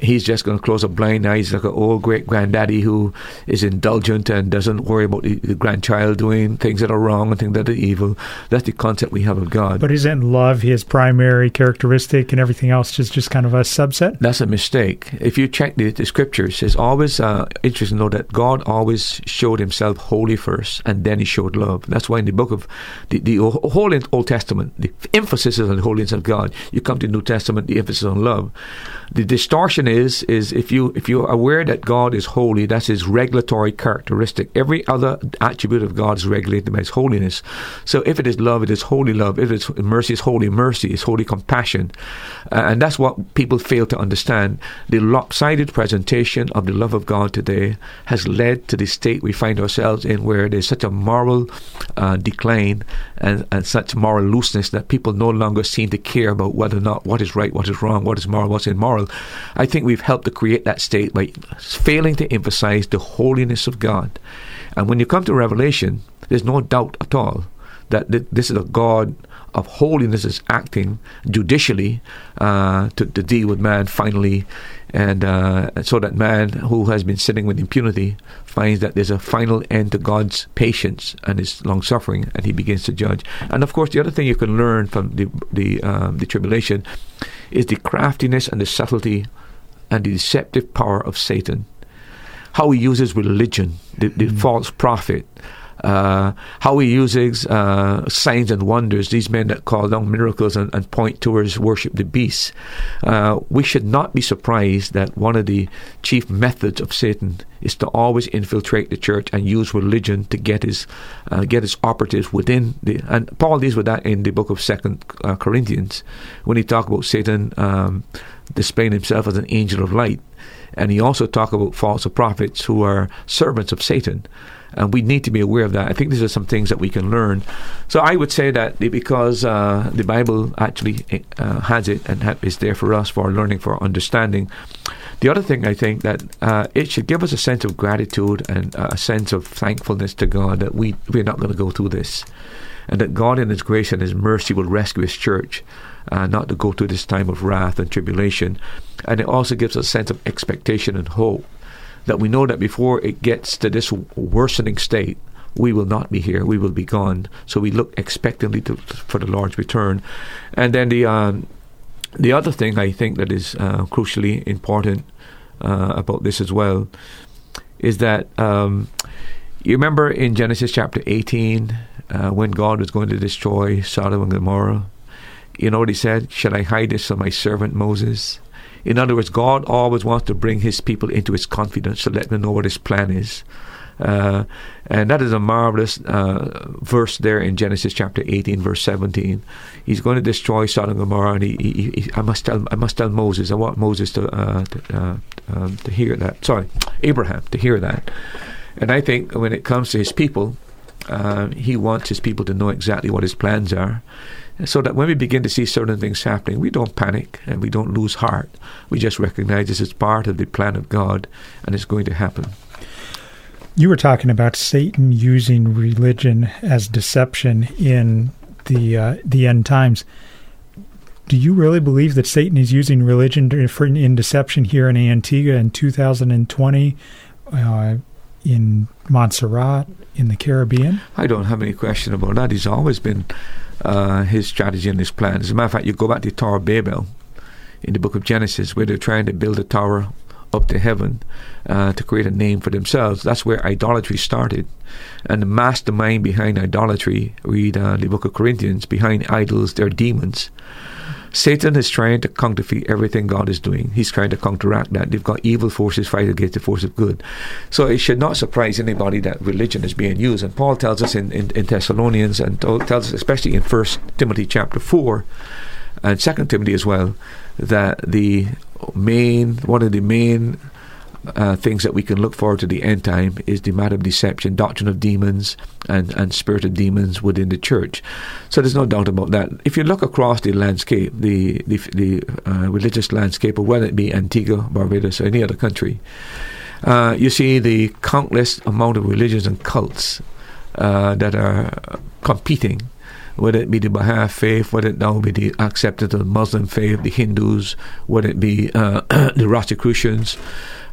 he's just going to close a blind eye. He's like an old great granddaddy who is indulgent and doesn't worry about the, the, grandchild doing things that are wrong and things that are evil. That's the concept we have of God. But isn't love his primary characteristic and everything else just, just kind of a subset? That's a mistake. If you check the, the scriptures, it's always uh, interesting to know that God always showed himself holy first, and then he showed love. That's why in the book of the, the whole Old Testament, the emphasis is on holiness of God. You come to the New Testament, the emphasis on love. The distortion is is if you if you're aware that God is holy, that's His regulatory characteristic. Every other attribute of God is regulated by His holiness. So if it is love, it is holy love. If it's mercy, it's holy mercy. It's holy compassion, uh, and that's what people fail to understand. The lopsided presentation of the love of God today has led to the state we find ourselves in, where there's such a moral uh, decline and, and such moral looseness that people no longer to care about whether or not what is right, what is wrong, what is moral, what's immoral. I think we've helped to create that state by failing to emphasize the holiness of God. And when you come to Revelation, there's no doubt at all that this is a God of holiness is acting judicially uh, to, to deal with man finally and uh, so that man who has been sitting with impunity finds that there's a final end to God's patience and His long suffering, and He begins to judge. And of course, the other thing you can learn from the the, um, the tribulation is the craftiness and the subtlety and the deceptive power of Satan. How he uses religion, the, the mm. false prophet, uh, how he uses uh, signs and wonders, these men that call down miracles and, and point towards worship the beast. Uh, we should not be surprised that one of the chief methods of Satan is to always infiltrate the church and use religion to get his uh, get his operatives within the. And Paul deals with that in the book of Second uh, Corinthians when he talks about Satan um, displaying himself as an angel of light, and he also talks about false prophets who are servants of Satan and we need to be aware of that. I think these are some things that we can learn. So I would say that because uh, the Bible actually uh, has it and ha- is there for us for learning, for understanding. The other thing I think that uh, it should give us a sense of gratitude and a sense of thankfulness to God that we we're not going to go through this, and that God in His grace and His mercy will rescue His church. Uh, not to go through this time of wrath and tribulation. And it also gives a sense of expectation and hope that we know that before it gets to this worsening state, we will not be here. We will be gone. So we look expectantly to, for the Lord's return. And then the um, the other thing I think that is uh, crucially important uh, about this as well is that um, you remember in Genesis chapter 18 uh, when God was going to destroy Sodom and Gomorrah? You know what he said? Should I hide this from my servant Moses? In other words, God always wants to bring his people into his confidence to let them know what his plan is. Uh, and that is a marvelous uh, verse there in Genesis chapter 18, verse 17. He's going to destroy Sodom and Gomorrah, and he, he, he, I must tell I must tell Moses. I want Moses to uh, to, uh, um, to hear that. Sorry, Abraham to hear that. And I think when it comes to his people, uh, he wants his people to know exactly what his plans are so that when we begin to see certain things happening, we don't panic and we don't lose heart. We just recognize this is part of the plan of God and it's going to happen. You were talking about Satan using religion as deception in the uh, the end times. Do you really believe that Satan is using religion in deception here in Antigua in 2020, uh, in Montserrat, in the Caribbean? I don't have any question about that. He's always been uh, his strategy and his plan. As a matter of fact, you go back to Tower Babel in the book of Genesis, where they're trying to build a tower up to heaven uh, to create a name for themselves. That's where idolatry started. And the mastermind behind idolatry, read uh, the book of Corinthians, behind idols, they're demons. Satan is trying to counterfeit everything God is doing. He's trying to counteract that. They've got evil forces fighting against the force of good. So it should not surprise anybody that religion is being used. And Paul tells us in, in, in Thessalonians and tells us especially in First Timothy chapter 4 and Second Timothy as well that the main one of the main uh, things that we can look forward to the end time is the matter of deception, doctrine of demons, and, and spirit of demons within the church. So there's no doubt about that. If you look across the landscape, the the, the uh, religious landscape, or whether it be Antigua, Barbados, or any other country, uh, you see the countless amount of religions and cults uh, that are competing whether it be the Baha'i faith, whether it now be the accepted the Muslim faith, the Hindus, whether it be uh, (clears throat) the Rosicrucians,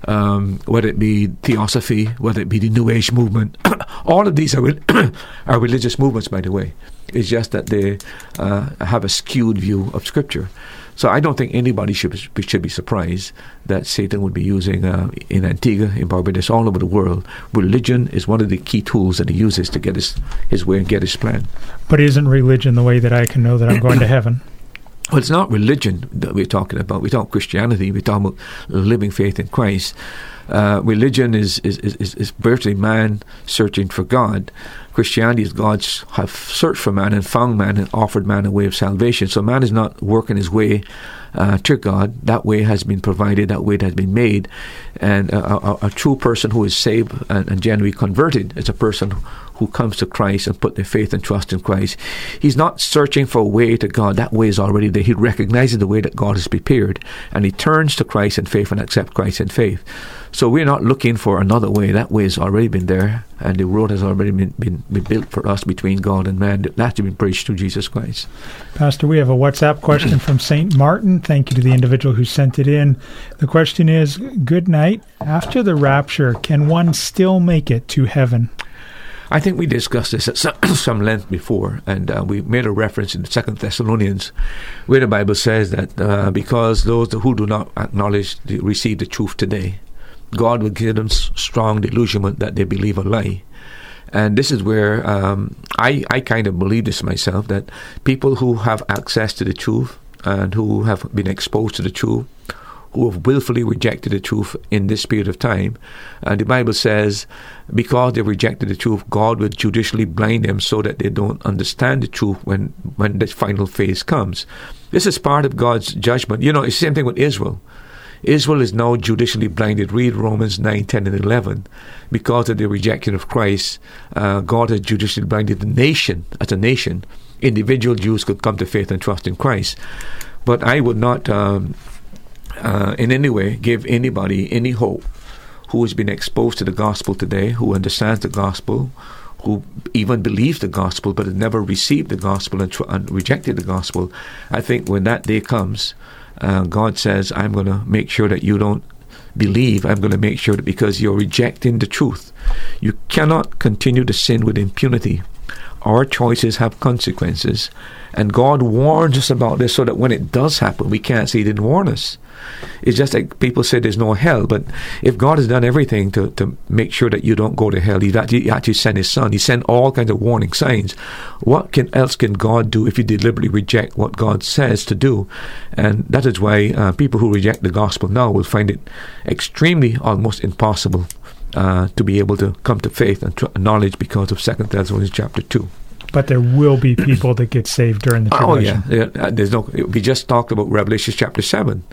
um, whether it be theosophy, whether it be the New Age movement. (coughs) All of these are, (coughs) are religious movements, by the way. It's just that they uh, have a skewed view of Scripture. So I don't think anybody should be, should be surprised that Satan would be using uh, in Antigua, in Barbados, all over the world. Religion is one of the key tools that he uses to get his, his way and get his plan. But isn't religion the way that I can know that I'm going to (coughs) heaven? Well, it's not religion that we're talking about. We talk Christianity. We're talking about living faith in Christ. Uh, religion is, is, is, is virtually man searching for God. Christianity is God's have searched for man and found man and offered man a way of salvation. So man is not working his way uh, to God. That way has been provided. That way has been made. And a, a, a true person who is saved and, and genuinely converted is a person who comes to Christ and put their faith and trust in Christ. He's not searching for a way to God. That way is already there. He recognizes the way that God has prepared, and he turns to Christ in faith and accepts Christ in faith. So we're not looking for another way. That way has already been there, and the road has already been, been, been built for us between God and man. That has been preached through Jesus Christ. Pastor, we have a WhatsApp question from (clears throat) St. Martin. Thank you to the individual who sent it in. The question is Good night. After the rapture, can one still make it to heaven? I think we discussed this at (clears throat) some, length before, and uh, we made a reference in the Second Thessalonians, where the Bible says that uh, because those who do not acknowledge the, receive the truth today, God will give them strong delusionment that they believe a lie. And this is where um, I, I kind of believe this myself that people who have access to the truth and who have been exposed to the truth who have willfully rejected the truth in this period of time. And the Bible says, because they've rejected the truth, God will judicially blind them so that they don't understand the truth when, when the final phase comes. This is part of God's judgment. You know, it's the same thing with Israel. Israel is now judicially blinded. Read Romans 9, 10, and 11. Because of the rejection of Christ, uh, God has judicially blinded the nation as a nation. Individual Jews could come to faith and trust in Christ. But I would not um, uh, in any way give anybody any hope who has been exposed to the gospel today, who understands the gospel, who even believes the gospel but has never received the gospel and, tr- and, rejected the gospel. I think when that day comes, uh, God says, I'm going to make sure that you don't believe. I'm going to make sure that because you're rejecting the truth, you cannot continue to sin with impunity our choices have consequences. And God warns us about this so that when it does happen, we can't say He didn't warn us. It's just like people say there's no hell, but if God has done everything to, to make sure that you don't go to hell, He actually, actually sent His Son. He sent all kinds of warning signs. What can else can God do if you deliberately reject what God says to do? And that is why uh, people who reject the gospel now will find it extremely, almost impossible uh, to be able to come to faith and tr- knowledge because of Second Thessalonians chapter two. But there will be people that get saved during the tribulation. Oh yeah, yeah. Uh, there's no. We just talked about Revelation chapter seven,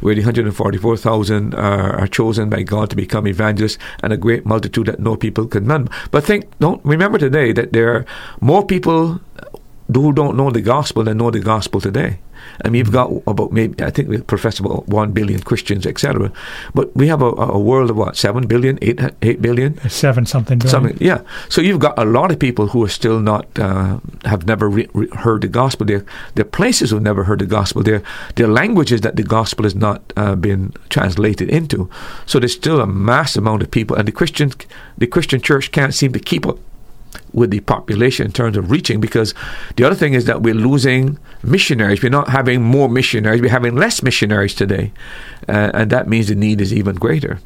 where the 144,000 are, are chosen by God to become evangelists, and a great multitude that no people can none. But think, don't remember today that there are more people who don't know the gospel than know the gospel today. I mean, you've got about maybe I think we profess about one billion Christians, etc. But we have a, a world of what seven billion, eight eight billion, Seven something. billion. something. Yeah. So you've got a lot of people who are still not uh, have never re- re- heard the gospel. They're, they're places who've never heard the gospel. They're, they're languages that the gospel has not uh, been translated into. So there's still a mass amount of people, and the Christian the Christian church can't seem to keep up with the population in terms of reaching because the other thing is that we're losing missionaries. We're not having more missionaries. We're having less missionaries today, uh, and that means the need is even greater.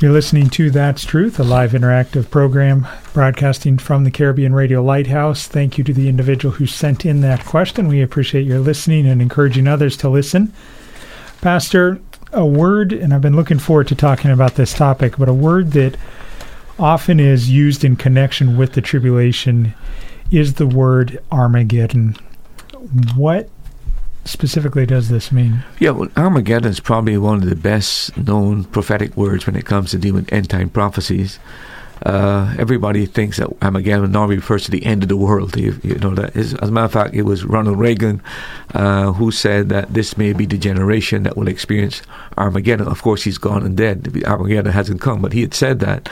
You're listening to That's Truth, a live interactive program broadcasting from the Caribbean Radio Lighthouse. Thank you to the individual who sent in that question. We appreciate your listening and encouraging others to listen. Pastor, a word, and I've been looking forward to talking about this topic, but a word that often is used in connection with the tribulation is the word Armageddon. What specifically does this mean? Yeah, well, Armageddon is probably one of the best known prophetic words when it comes to dealing with end time prophecies. Uh, everybody thinks that Armageddon normally refers to the end of the world. You, you know that is, as a matter of fact, it was Ronald Reagan uh, who said that this may be the generation that will experience Armageddon. Of course, he's gone and dead. Armageddon hasn't come, but he had said that.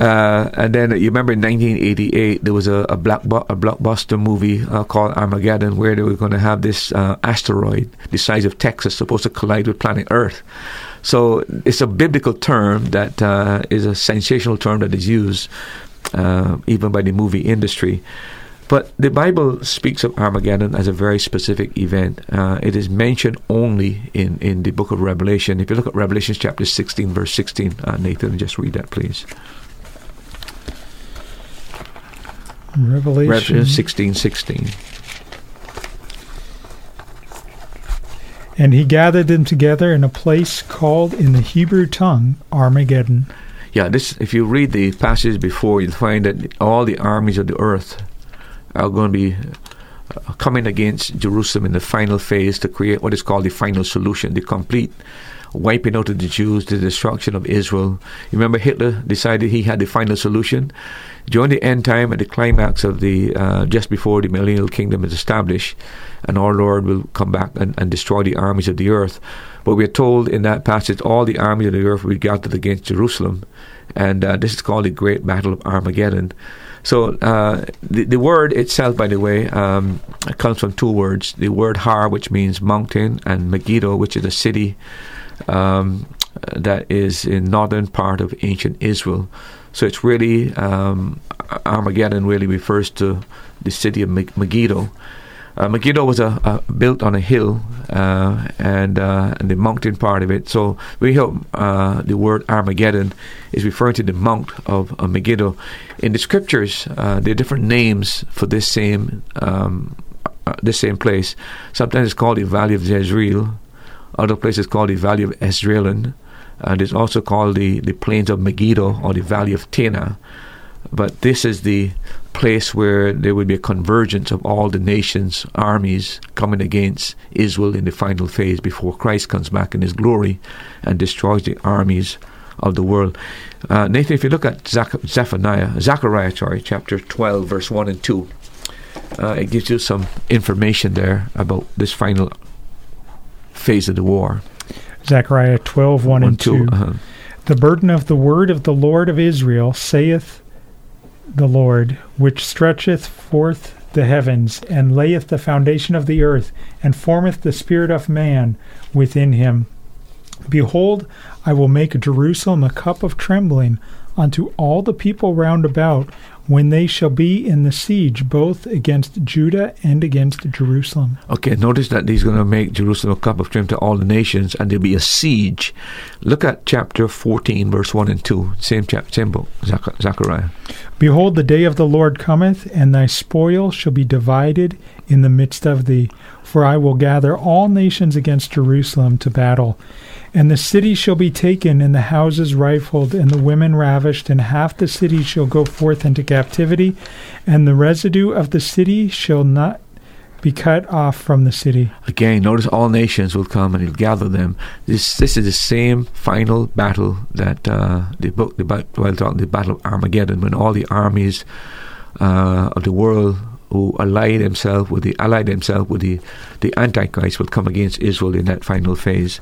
Uh, and then you remember in 1988 there was a, a black bu- a blockbuster movie uh, called Armageddon where they were going to have this uh, asteroid the size of Texas supposed to collide with planet Earth. So it's a biblical term that uh, is a sensational term that is used uh, even by the movie industry. But the Bible speaks of Armageddon as a very specific event. Uh, it is mentioned only in, in the book of Revelation. If you look at Revelation chapter 16, verse 16, uh, Nathan, just read that, please. Revelation. Revelation 16, 16. And he gathered them together in a place called in the Hebrew tongue Armageddon. Yeah, this. If you read the passage before, you'll find that all the armies of the earth are going to be uh, coming against Jerusalem in the final phase to create what is called the final solution, the complete wiping out of the Jews, the destruction of Israel. You remember Hitler decided he had the final solution. During the end time, at the climax of the uh, just before the millennial kingdom is established, and our Lord will come back and, and destroy the armies of the earth. But we're told in that passage, all the armies of the earth will be gathered against Jerusalem, and uh, this is called the Great Battle of Armageddon. So uh, the, the word itself, by the way, um, comes from two words: the word Har, which means mountain, and Megiddo, which is a city um, that is in northern part of ancient Israel. So it's really um, Armageddon really refers to the city of Meg- Megiddo. Uh, Megiddo was a, a, built on a hill uh, and, uh, and the mountain part of it. So we hope uh, the word Armageddon is referring to the mount of, Megiddo. In the scriptures, uh, there are different names for this same um, uh, this same place. Sometimes it's called the Valley of Jezreel. Other places called the Valley of Esdraelon. And it's also called the, the Plains of Megiddo or the Valley of Tena. But this is the place where there will be a convergence of all the nations' armies coming against Israel in the final phase before Christ comes back in his glory and destroys the armies of the world. Uh, Nathan, if you look at Zach- Zephaniah, Zechariah, sorry, chapter 12, verse 1 and 2, uh, it gives you some information there about this final phase of the war. Zechariah 12, 1 and 2. uh-huh. The burden of the word of the Lord of Israel, saith the Lord, which stretcheth forth the heavens, and layeth the foundation of the earth, and formeth the spirit of man within him. Behold, I will make Jerusalem a cup of trembling, unto all the people round about when they shall be in the siege both against Judah and against Jerusalem. Okay, notice that he's going to make Jerusalem a cup of drink to all the nations, and there'll be a siege. Look at chapter 14, verse 1 and 2, same, chap- same book, Zach- Zechariah. Behold, the day of the Lord cometh, and thy spoil shall be divided in the midst of thee. For I will gather all nations against Jerusalem to battle. And the city shall be taken, and the houses rifled, and the women ravished, and half the city shall go forth into captivity, and the residue of the city shall not be cut off from the city. Again, notice all nations will come and he'll gather them. This this is the same final battle that uh, the book the, well, the battle of Armageddon, when all the armies uh, of the world who allied themselves with the allied themselves with the the Antichrist will come against Israel in that final phase.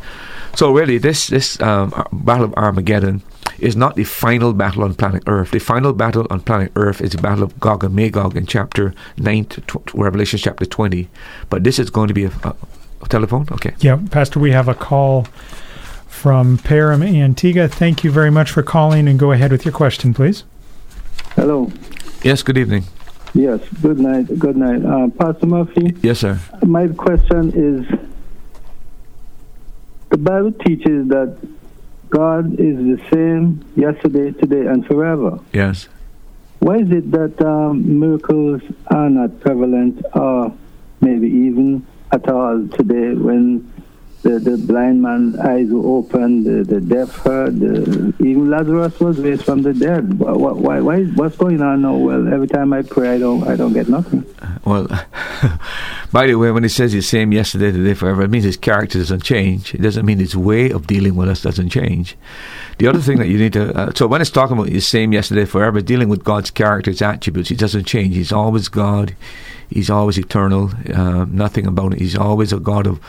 So really, this this um, battle of Armageddon is not the final battle on planet Earth. The final battle on planet Earth is the battle of Gog and Magog in chapter nine, tw- Revelation chapter twenty. But this is going to be a, a, a telephone. Okay. Yeah, Pastor, we have a call from Parham Antigua. Thank you very much for calling, and go ahead with your question, please. Hello. Yes. Good evening. Yes. Good night. Good night. Uh, Pastor Murphy, Yes, sir. my question is the Bible teaches that God is the same yesterday, today, and forever. Yes. Why is it that um, miracles are not prevalent or maybe even at all today when the, the blind man's eyes were opened, the, the deaf heard, the, even Lazarus was raised from the dead. Why, why, why, what's going on now? Well, every time I pray, I don't, I don't get nothing. (laughs) Well, (laughs) by the way, when he says the same yesterday, today, forever, it means his character doesn't change. It doesn't mean his way of dealing with us doesn't change. The other thing that you need to, uh, so when it's talking about the same yesterday, forever, dealing with God's character, his attributes, he doesn't change. He's always God. He's always eternal. Uh, nothing about it. He's always a God of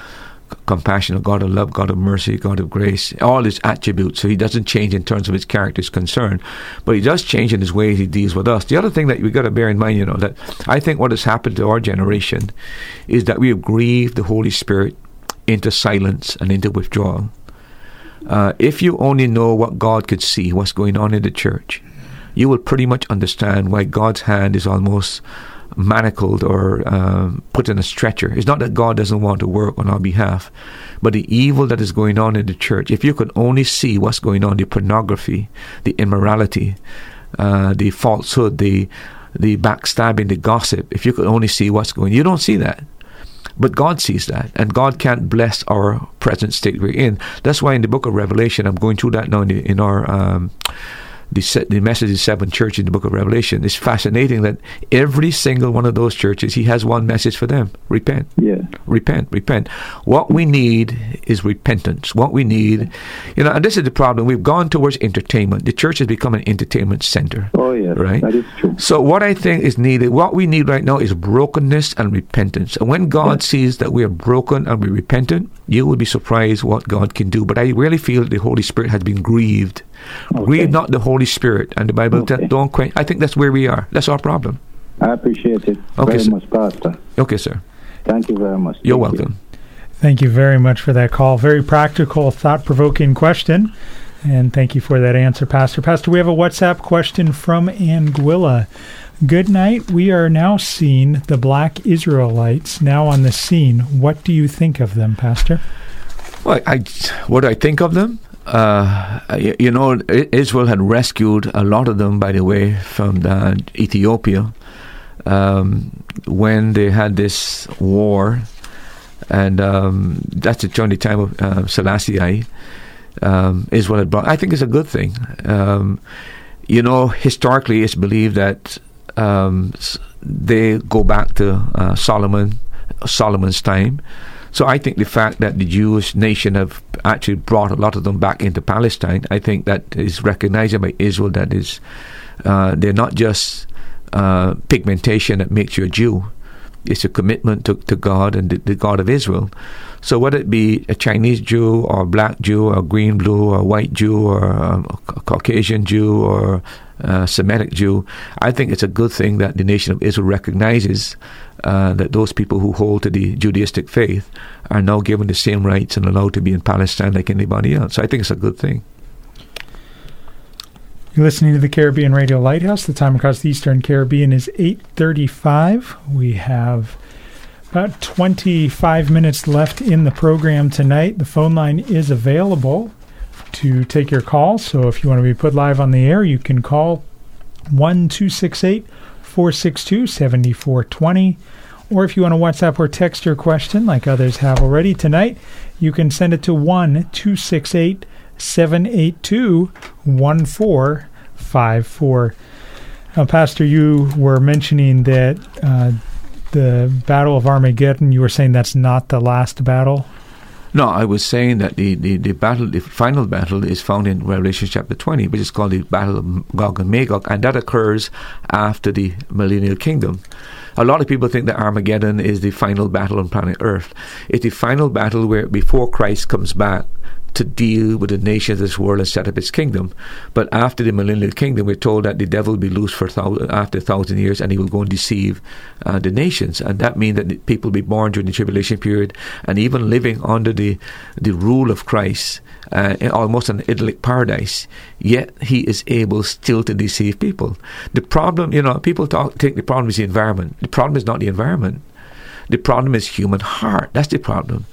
compassion, a God of love, God of mercy, God of grace, all his attributes. So he doesn't change in terms of his character is concerned, but he does change in his way he deals with us. The other thing that we've got to bear in mind, you know, that I think what has happened to our generation is that we have grieved the Holy Spirit into silence and into withdrawal. Uh, if you only know what God could see, what's going on in the church, you will pretty much understand why God's hand is almost manacled or um, put in a stretcher. It's not that God doesn't want to work on our behalf, but the evil that is going on in the church, if you could only see what's going on, the pornography, the immorality, uh, the falsehood, the the backstabbing, the gossip, if you could only see what's going you don't see that. But God sees that, and God can't bless our present state we're in. That's why in the book of Revelation, I'm going through that now in, in our um, the, the message of seven church in the book of Revelation. It's fascinating that every single one of those churches, he has one message for them: repent, Yeah. repent, repent. What we need is repentance. What we need, you know, and this is the problem. We've gone towards entertainment. The church has become an entertainment center. Oh, yes. Right. That is true. So what I think is needed, what we need right now is brokenness and repentance. And when God sees that we are broken and we repentant, you will be surprised what God can do. But I really feel the Holy Spirit has been grieved. Okay. Grieve not the Holy Spirit. And the Bible Okay. says, don't quench. I think that's where we are. That's our problem. I appreciate it Okay, very sir. much, Pastor. Okay, sir. Thank you very much. You're Thank you. welcome. Thank you very much for that call. Very practical, thought provoking question. And thank you for that answer, Pastor. Pastor, we have a WhatsApp question from Anguilla. Good night. We are now seeing the black Israelites now on the scene. What do you think of them, Pastor? Well, I, what do I think of them? Uh, you, you know, Israel had rescued a lot of them, by the way, from the Ethiopia um, when they had this war, and um, that's during the time of uh, Selassie. Um, Israel had brought. I think it's a good thing. Um, you know, historically, it's believed that um, they go back to uh, Solomon, Solomon's time. So I think the fact that the Jewish nation have actually brought a lot of them back into Palestine, I think that is recognized by Israel. That is, uh, they're not just uh, pigmentation that makes you a Jew. It's a commitment to, to God and the, the God of Israel. So whether it be a Chinese Jew or a black Jew or a green, blue or a white Jew or um, a Caucasian Jew or a Semitic Jew, I think it's a good thing that the nation of Israel recognizes uh, that those people who hold to the Judaistic faith are now given the same rights and allowed to be in Palestine like anybody else. So I think it's a good thing. You're listening to the Caribbean Radio Lighthouse. The time across the Eastern Caribbean is 8:35. We have about 25 minutes left in the program tonight. The phone line is available to take your call. So if you want to be put live on the air, you can call 1 462 7420. Or if you want to WhatsApp or text your question, like others have already tonight, you can send it to 1 268 782 1454. Now, Pastor, you were mentioning that uh, the Battle of Armageddon, you were saying that's not the last battle? No, I was saying that the, the, the battle, the final battle, is found in Revelation chapter 20, which is called the Battle of Gog and Magog, and that occurs after the millennial kingdom. A lot of people think that Armageddon is the final battle on planet Earth. It's the final battle where before Christ comes back to deal with the nations of this world and set up its kingdom. But after the millennial kingdom, we're told that the devil will be loose for thousand, after a thousand years and he will go and deceive uh, the nations. And that means that people will be born during the tribulation period and even living under the, the rule of Christ, uh, almost an idyllic paradise. Yet he is able still to deceive people. The problem, you know, people talk, think the problem is the environment. The problem is not the environment. The problem is human heart. That's the problem.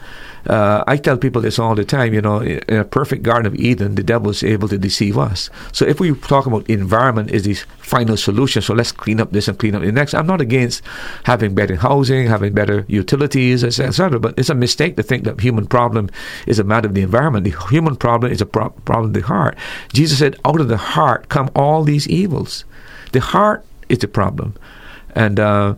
Uh, I tell people this all the time. You know, in a perfect Garden of Eden, the devil is able to deceive us. So if we talk about environment is the final solution, so let's clean up this and clean up the next. I'm not against having better housing, having better utilities, etc. But it's a mistake to think that human problem is a matter of the environment. The human problem is a pro- problem of the heart. Jesus said, "Out of the heart come all these evils." The heart is the problem and uh,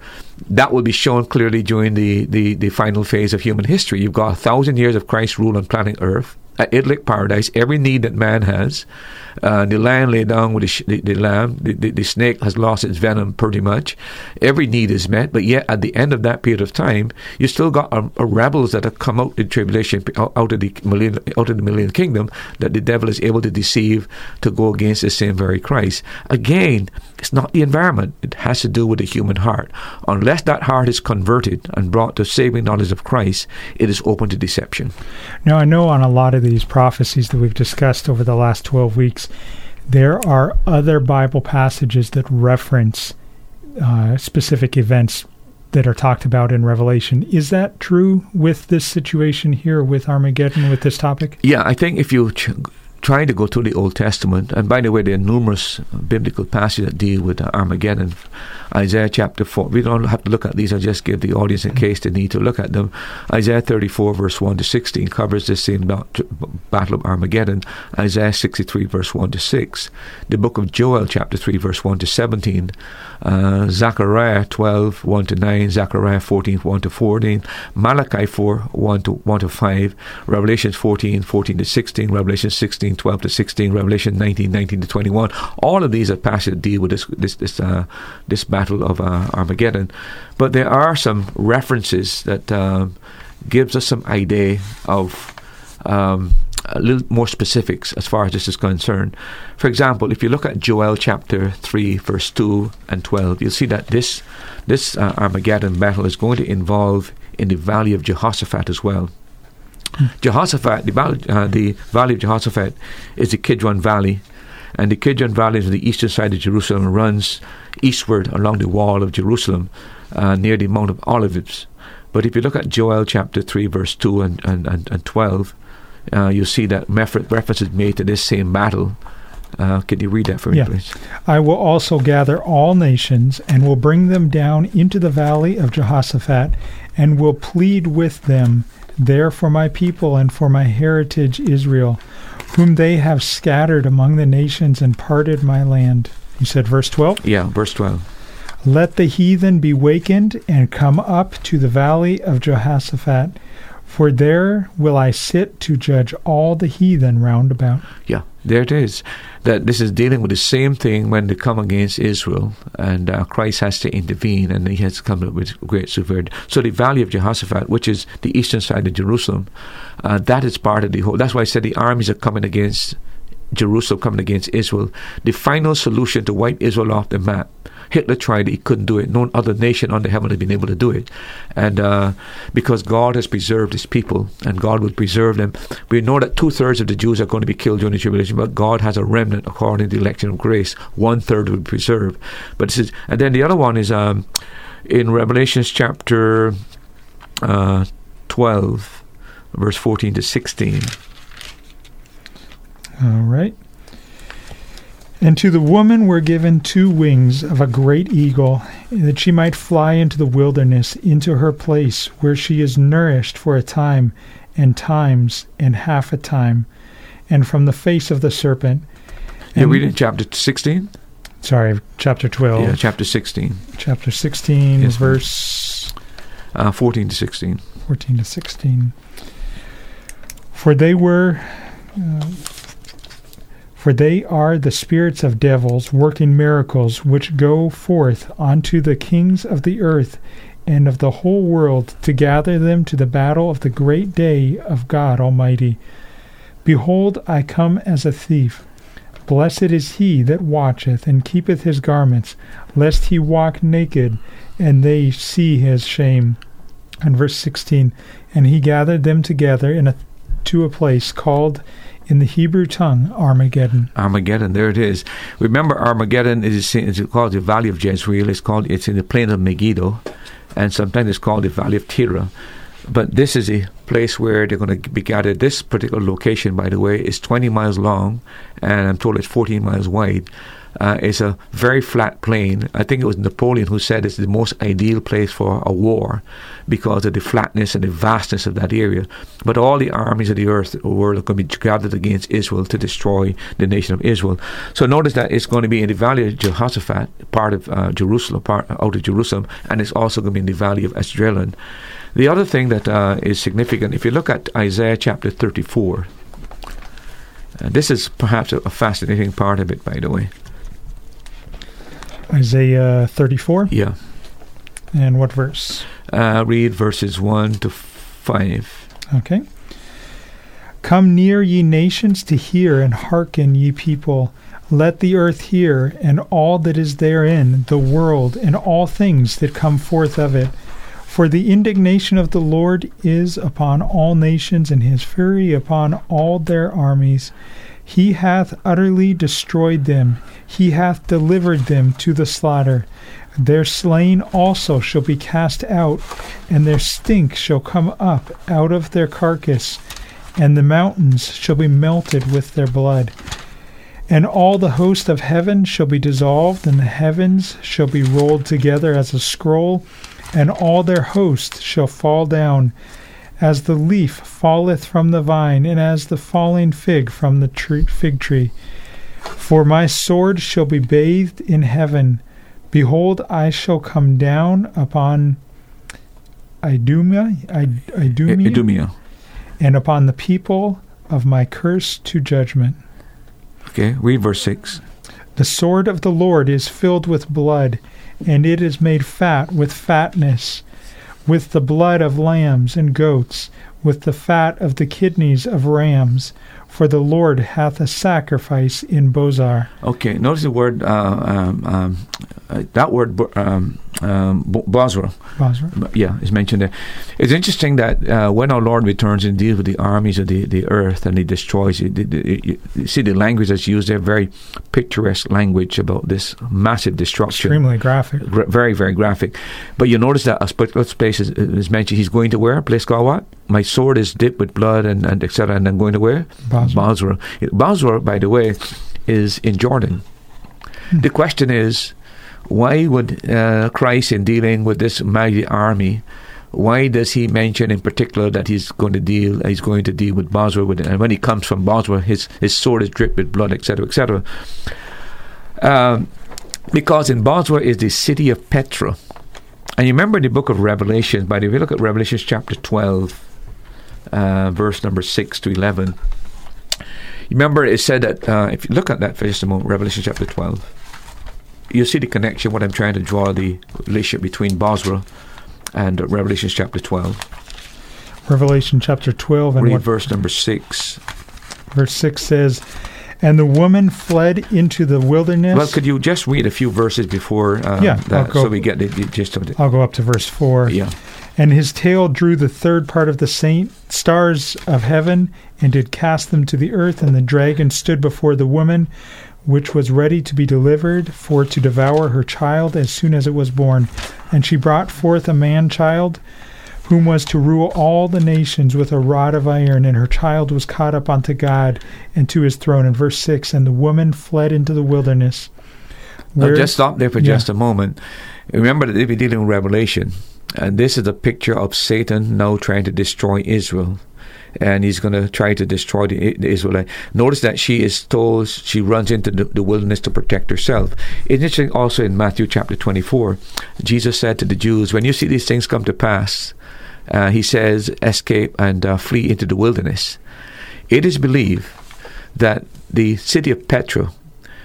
that will be shown clearly during the, the, the final phase of human history. You've got a thousand years of Christ's rule on planet Earth, an idyllic paradise, every need that man has, uh, the lion lay down with the, sh- the, the lamb. The, the, the, snake has lost its venom pretty much. Every need is met, but yet at the end of that period of time, you still got a, a rebels that have come out in tribulation, out, of the million, out of the million kingdom, that the devil is able to deceive to go against the same very Christ. Again, it's not the environment; it has to do with the human heart. Unless that heart is converted and brought to saving knowledge of Christ, it is open to deception. Now, I know on a lot of these prophecies that we've discussed over the last twelve weeks there are other Bible passages that reference uh, specific events that are talked about in Revelation. Is that true with this situation here with Armageddon, with this topic? Yeah, I think if you ch- try to go through the Old Testament, and by the way, there are numerous biblical passages that deal with Armageddon. Isaiah chapter 4. We don't have to look at these, I'll just give the audience in case they need to look at them. Isaiah 34, verse 1 to 16, covers the same battle of Armageddon. Isaiah 63, verse 1 to 6. The book of Joel, chapter 3, verse 1 to 17. Uh, Zechariah 12, 1 to 9. Zechariah 14, 1 to 14. Malachi 4, 1 to, 1 to 5. Revelation 14, 14 to 16. Revelation 16, 12 to 16. Revelation 19, 19 to 21. All of these are passages that deal with this, this, this, uh, this battle Battle of uh, Armageddon. But there are some references that um, gives us some idea of um, a little more specifics as far as this is concerned. For example, if you look at Joel chapter 3, verse 2 and 12, you'll see that this, this uh, Armageddon battle is going to involve in the valley of Jehoshaphat as well. Jehoshaphat, the valley, uh, the valley of Jehoshaphat is the Kidron Valley, and the Kidron Valley is on the eastern side of Jerusalem and runs eastward along the wall of Jerusalem uh, near the Mount of Olives. But if you look at Joel chapter 3, verse 2 and, and, and, and 12, uh, you see that reference is made to this same battle. Uh, can you read that for me, yeah. please? I will also gather all nations and will bring them down into the valley of Jehoshaphat and will plead with them there for my people and for my heritage Israel, whom they have scattered among the nations and parted my land. You said verse 12? Yeah, verse 12. Let the heathen be wakened and come up to the valley of Jehoshaphat, for there will I sit to judge all the heathen round about. Yeah, there it is. That this is dealing with the same thing when they come against Israel, and uh, Christ has to intervene, and he has to come up with great severity. So the valley of Jehoshaphat, which is the eastern side of Jerusalem, uh, that is part of the whole. That's why I said the armies are coming against Jerusalem coming against Israel, the final solution to wipe Israel off the map. Hitler tried it, he couldn't do it. No other nation under heaven has been able to do it. And uh, because God has preserved his people and God will preserve them, we know that two thirds of the Jews are going to be killed during the tribulation, but God has a remnant according to the election of grace. One third will be preserved. But this is, and then the other one is um, in Revelations chapter uh, 12, verse 14 to 16. All right. And to the woman were given two wings of a great eagle, that she might fly into the wilderness, into her place, where she is nourished for a time, and times, and half a time, and from the face of the serpent. And- read in chapter 16? Sorry, chapter 12. Yeah, chapter 16, Chapter 16, Yes, verse uh, 14 to 16. 14 to 16. For they were, uh, for they are the spirits of devils working miracles, which go forth unto the kings of the earth and of the whole world to gather them to the battle of the great day of God Almighty. Behold, I come as a thief. Blessed is he that watcheth and keepeth his garments, lest he walk naked, and they see his shame. And verse 16, and he gathered them together in a, to a place called in the Hebrew tongue Armageddon. Armageddon, there it is. Remember, Armageddon is called the Valley of Jezreel. It's called it's in the plain of Megiddo, and sometimes it's called the Valley of Tira. But this is a place where they're going to be gathered. This particular location, by the way, is 20 miles long, and I'm told it's 14 miles wide. Uh, it's a very flat plain. I think it was Napoleon who said it's the most ideal place for a war because of the flatness and the vastness of that area. But all the armies of the earth were going to be gathered against Israel to destroy the nation of Israel. So notice that it's going to be in the valley of Jehoshaphat, part of uh, Jerusalem, part out of Jerusalem, and it's also going to be in the valley of Esdraelon. The other thing that uh, is significant, if you look at Isaiah chapter 34, uh, this is perhaps a, a fascinating part of it, by the way. Isaiah 34. Yeah. And what verse? Uh, read verses 1 to 5. Okay. Come near, ye nations, to hear, and hearken, ye people. Let the earth hear, and all that is therein, the world, and all things that come forth of it. For the indignation of the Lord is upon all nations, and his fury upon all their armies. He hath utterly destroyed them, he hath delivered them to the slaughter. Their slain also shall be cast out, and their stink shall come up out of their carcass, and the mountains shall be melted with their blood. And all the host of heaven shall be dissolved, and the heavens shall be rolled together as a scroll, and all their host shall fall down, as the leaf falleth from the vine, and as the falling fig from the tree, fig tree. For my sword shall be bathed in heaven. Behold, I shall come down upon Idumea, Id- Idumea, Idumea. and upon the people of my curse to judgment. Okay, read verse 6. The sword of the Lord is filled with blood, and it is made fat with fatness, with the blood of lambs and goats, with the fat of the kidneys of rams. For the Lord hath a sacrifice in Bozrah. Okay, notice the word, uh, um, um, uh, that word, um, um, bo- Bozrah. Bozrah. yeah, is mentioned there. It's interesting that uh, when our Lord returns and deals with the armies of the, the earth and he destroys it, the, the, you- you see the language that's used there, very picturesque language about this massive destruction. Extremely graphic. Gra- very, very graphic. But you notice that a particular space is, is mentioned. He's going to where? A place called what? My sword is dipped with blood and, and etc. And I'm going to where? Basra. Basra, by the way, is in Jordan. Hmm. The question is, why would uh, Christ, in dealing with this mighty army, why does he mention in particular that he's going to deal? He's going to deal with Basra, with, and when he comes from Basra, his his sword is dripped with blood, etc., etc. Um, because in Basra is the city of Petra, and you remember in the book of Revelation. By the way, look at Revelation chapter twelve, uh, verse number six to eleven. Remember it said that uh, if you look at that for just a moment, Revelation chapter 12, you see the connection, what I'm trying to draw the relationship between Basra and Revelation chapter 12. Revelation chapter 12 and Read what verse number 6. verse 6 says, And the woman fled into the wilderness. Well, could you just read a few verses before uh, Yeah, that, go- so we get the, the gist of it? I'll go up to verse 4. Yeah. And his tail drew the third part of the saint stars of heaven and did cast them to the earth. And the dragon stood before the woman, which was ready to be delivered, for to devour her child as soon as it was born. And she brought forth a man child, whom was to rule all the nations with a rod of iron. And her child was caught up unto God and to his throne. In verse 6 And the woman fled into the wilderness. Now, where- just stop there for Yeah. just a moment. Remember that we're dealing with Revelation, and this is a picture of Satan now trying to destroy Israel. And he's going to try to destroy the, the Israelite. Notice that she is told she runs into the, the wilderness to protect herself. It's interesting also in Matthew chapter 24, Jesus said to the Jews, When you see these things come to pass, uh, he says, escape and uh, flee into the wilderness. It is believed that the city of Petra,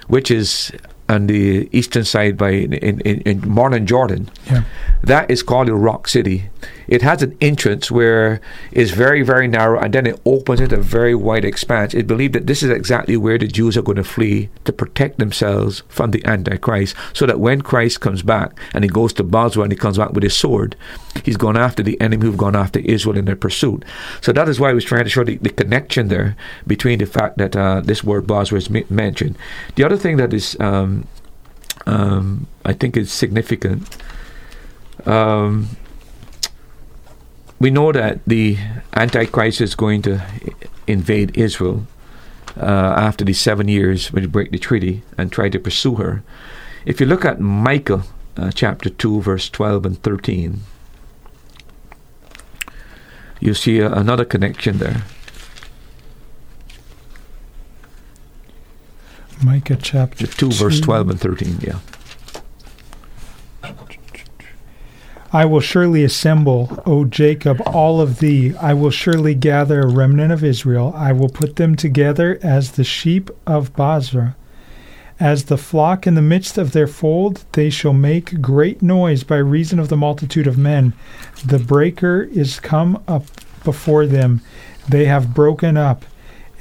which is on the eastern side by in, in, in modern Jordan, Yeah. that is called the Rock City. It has an entrance where it's very, very narrow, and then it opens into a very wide expanse. It believed that this is exactly where the Jews are going to flee to protect themselves from the Antichrist, so that when Christ comes back and he goes to Basra and he comes back with his sword, he's gone after the enemy who've gone after Israel in their pursuit. So that is why I was trying to show the, the connection there between the fact that uh, this word Basra is me- mentioned. The other thing that is, um, um, I think, is significant. Um, we know that the Antichrist is going to invade Israel uh, after the seven years when he break the treaty and try to pursue her. If you look at Micah uh, chapter 2, verse 12 and 13, you see uh, another connection there. Micah chapter 2, verse 12 and 13, yeah. I will surely assemble, O Jacob, all of thee. I will surely gather a remnant of Israel. I will put them together as the sheep of Basra. As the flock in the midst of their fold, they shall make great noise by reason of the multitude of men. The breaker is come up before them. They have broken up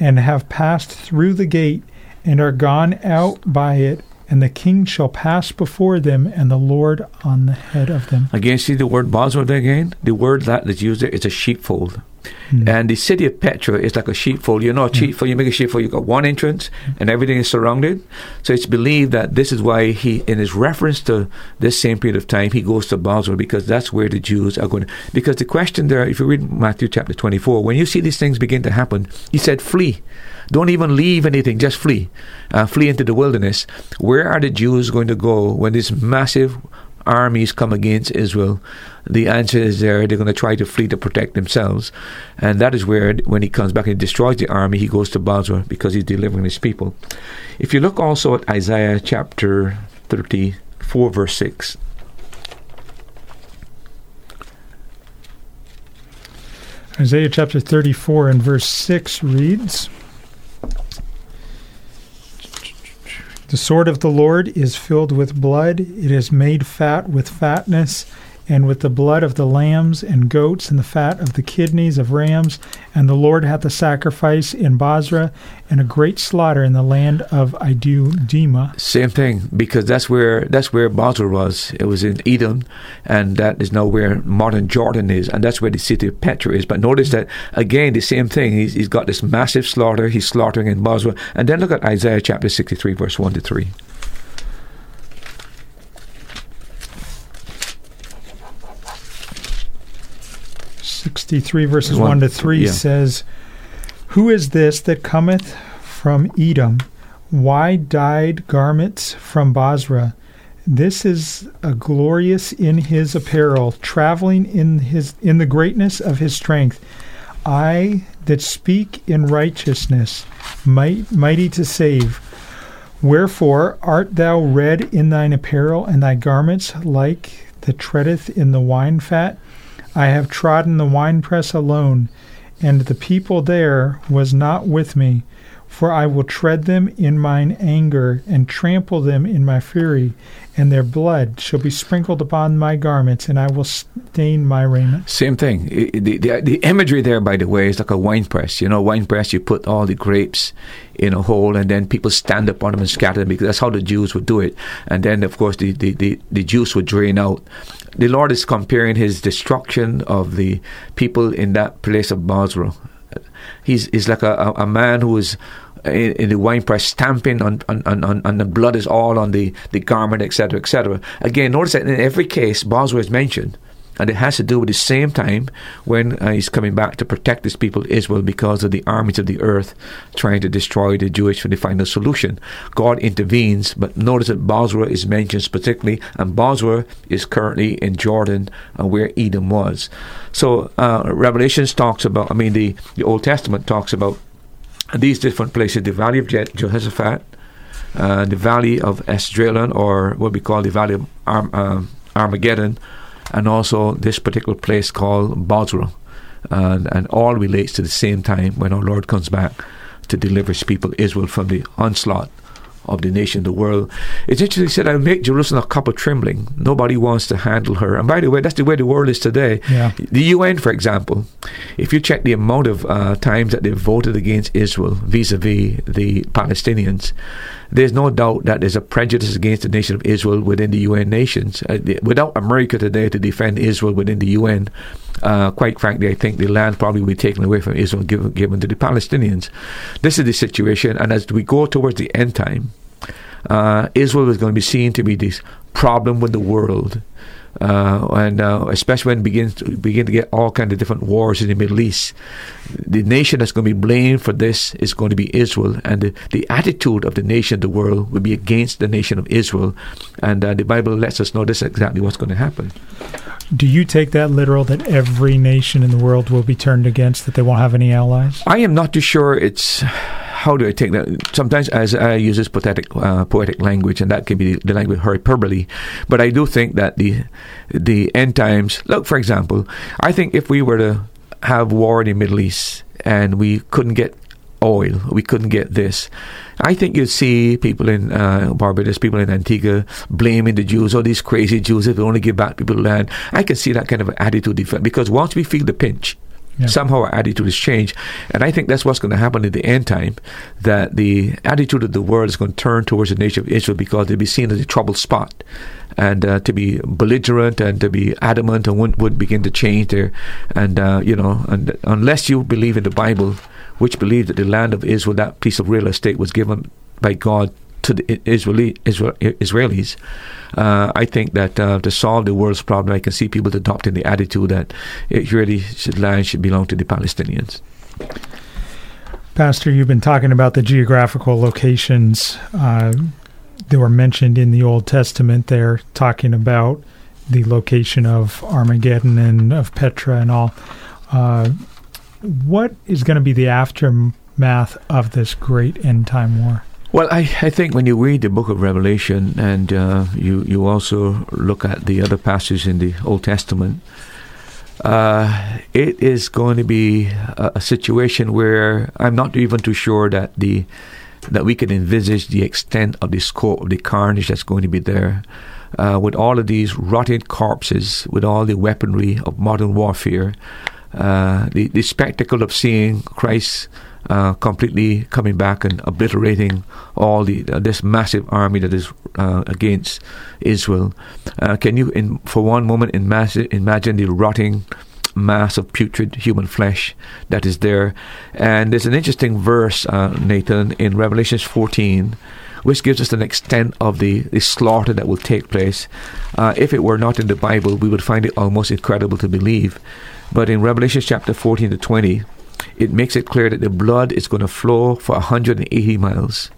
and have passed through the gate and are gone out by it. And the king shall pass before them, and the Lord on the head of them. Again, see the word there again? The word that is used there is a sheepfold. Hmm. And the city of Petra is like a sheepfold. You know, a sheepfold, you make a sheepfold, you've got one entrance and everything is surrounded. So it's believed that this is why he, in his reference to this same period of time, he goes to Basra because that's where the Jews are going. Because the question there, if you read Matthew chapter 24, when you see these things begin to happen, he said, flee. Don't even leave anything, just flee. Uh, flee into the wilderness. Where are the Jews going to go when this massive armies come against Israel, the answer is there. They're going to try to flee to protect themselves. And that is where, when he comes back and destroys the army, he goes to Basra because he's delivering his people. If you look also at Isaiah chapter 34, verse 6. Isaiah chapter 34 and verse 6 reads The sword of the Lord is filled with blood, it is made fat with fatness, and with the blood of the lambs and goats, and the fat of the kidneys of rams. And the Lord hath a sacrifice in Basra, and a great slaughter in the land of Idumea. Same thing, because that's where that's where Basra was. It was in Edom, and that is now where modern Jordan is, and that's where the city of Petra is. But notice that again, the same thing. He's, he's got this massive slaughter. He's slaughtering in Basra, and then look at Isaiah chapter sixty-three, verse one to three. 63 verses One- 1 to 3 yeah. says, Who is this that cometh from Edom? Why dyed garments from Basra? This is a glorious in his apparel, traveling in his in the greatness of his strength. I that speak in righteousness, might, mighty to save. Wherefore art thou red in thine apparel, and thy garments like that treadeth in the wine fat? I have trodden the winepress alone, and the people there was not with me. For I will tread them in mine anger, and trample them in my fury, and their blood shall be sprinkled upon my garments, and I will stain my raiment. Same thing. The, the, the imagery there, by the way, is like a wine press. You know, wine press, you put all the grapes in a hole, and then people stand up on them and scatter them because that's how the Jews would do it. And then, of course, the, the, the, the juice would drain out. The Lord is comparing his destruction of the people in that place of Basra. He's, he's like a, a, a man who is in, in the wine press stamping on, on, on, on, the blood is all on the, the garment, etc., etc. Again, notice that in every case, Basra is mentioned. And it has to do with the same time when uh, he's coming back to protect his people Israel because of the armies of the earth trying to destroy the Jewish for the final solution. God intervenes, but notice that Basra is mentioned particularly, and Basra is currently in Jordan, uh, where Edom was. So uh, Revelations talks about, I mean, the, the Old Testament talks about these different places the Valley of Je- Jehoshaphat, uh, the Valley of Esdraelon, or what we call the Valley of Arm, um, Armageddon, and also this particular place called Basra. And, and all relates to the same time when our Lord comes back to deliver his people Israel from the onslaught of the nation, the world. It's interesting, he said, I'll make Jerusalem a cup of trembling. Nobody wants to handle her. And by the way, that's the way the world is today. Yeah. The UN, for example, if you check the amount of uh, times that they've voted against Israel vis a vis the Palestinians, there's no doubt that there's a prejudice against the nation of Israel within the UN nations. Uh, without America today to defend Israel within the UN, uh, quite frankly, I think the land probably will be taken away from Israel given, given to the Palestinians. This is the situation, and as we go towards the end time, uh, Israel is going to be seen to be this problem with the world. Uh, and uh, especially when it begins to begin to get all kind of different wars in the Middle East, the nation that's going to be blamed for this is going to be Israel, and the, the attitude of the nation, of the world, will be against the nation of Israel, and uh, the Bible lets us know this is exactly what's going to happen. Do you take that literal that every nation in the world will be turned against, that they won't have any allies? I am not too sure it's how do I take that? Sometimes as I use this poetic uh, poetic language, and that can be the language hyperbole. But I do think that the the end times. Look, for example, I think if we were to have war in the Middle East and we couldn't get oil, we couldn't get this. I think you'd see people in uh, Barbados, people in Antigua blaming the Jews, oh, these crazy Jews, if they only give back people land. I can see that kind of attitude develop because once we feel the pinch, Yeah. somehow our attitude is changed. And I think that's what's going to happen in the end time, that the attitude of the world is going to turn towards the nation of Israel because they'll be seen as a troubled spot. And uh, to be belligerent and to be adamant and would, would begin to change there. And, uh, you know, and unless you believe in the Bible, which believes that the land of Israel, that piece of real estate, was given by God to the Israeli Israel, Israelis, uh, I think that uh, to solve the world's problem, I can see people adopting the attitude that it really should land should belong to the Palestinians. Pastor, you've been talking about the geographical locations uh, that were mentioned in the Old Testament there, talking about the location of Armageddon and of Petra and all. Uh, what is going to be the aftermath of this great end time war? Well, I, I think when you read the book of Revelation and uh, you, you also look at the other passages in the Old Testament, uh, it is going to be a, a situation where I'm not even too sure that the that we can envisage the extent of the scope of the carnage that's going to be there. Uh, with all of these rotted corpses, with all the weaponry of modern warfare, uh, the, the spectacle of seeing Christ uh, completely coming back and obliterating all the uh, this massive army that is uh, against Israel. Uh, can you, in, for one moment, imagine, imagine the rotting mass of putrid human flesh that is there? And there's an interesting verse, uh, Nathan, in Revelations 14 which gives us an extent of the, the slaughter that will take place. Uh, if it were not in the Bible, we would find it almost incredible to believe. But in Revelation chapter 14 to 20, it makes it clear that the blood is going to flow for 180 miles.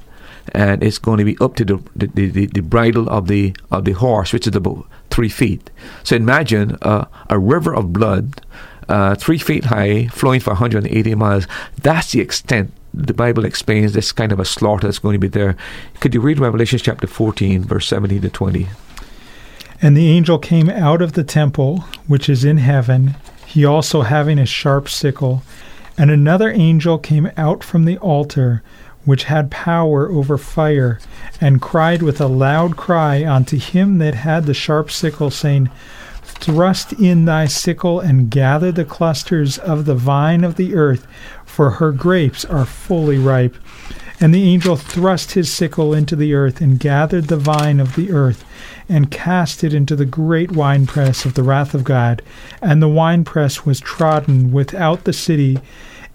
And it's going to be up to the, the, the, the bridle of the of the horse, which is about three feet. So imagine uh, a river of blood, uh, three feet high, flowing for 180 miles. That's the extent the Bible explains this kind of a slaughter that's going to be there. Could you read Revelation chapter 14, verse 17 to 20? And the angel came out of the temple which is in heaven, he also having a sharp sickle. And another angel came out from the altar, which had power over fire, and cried with a loud cry unto him that had the sharp sickle, saying, Thrust in thy sickle and gather the clusters of the vine of the earth, for her grapes are fully ripe. And the angel thrust his sickle into the earth and gathered the vine of the earth and cast it into the great winepress of the wrath of God. And the winepress was trodden without the city,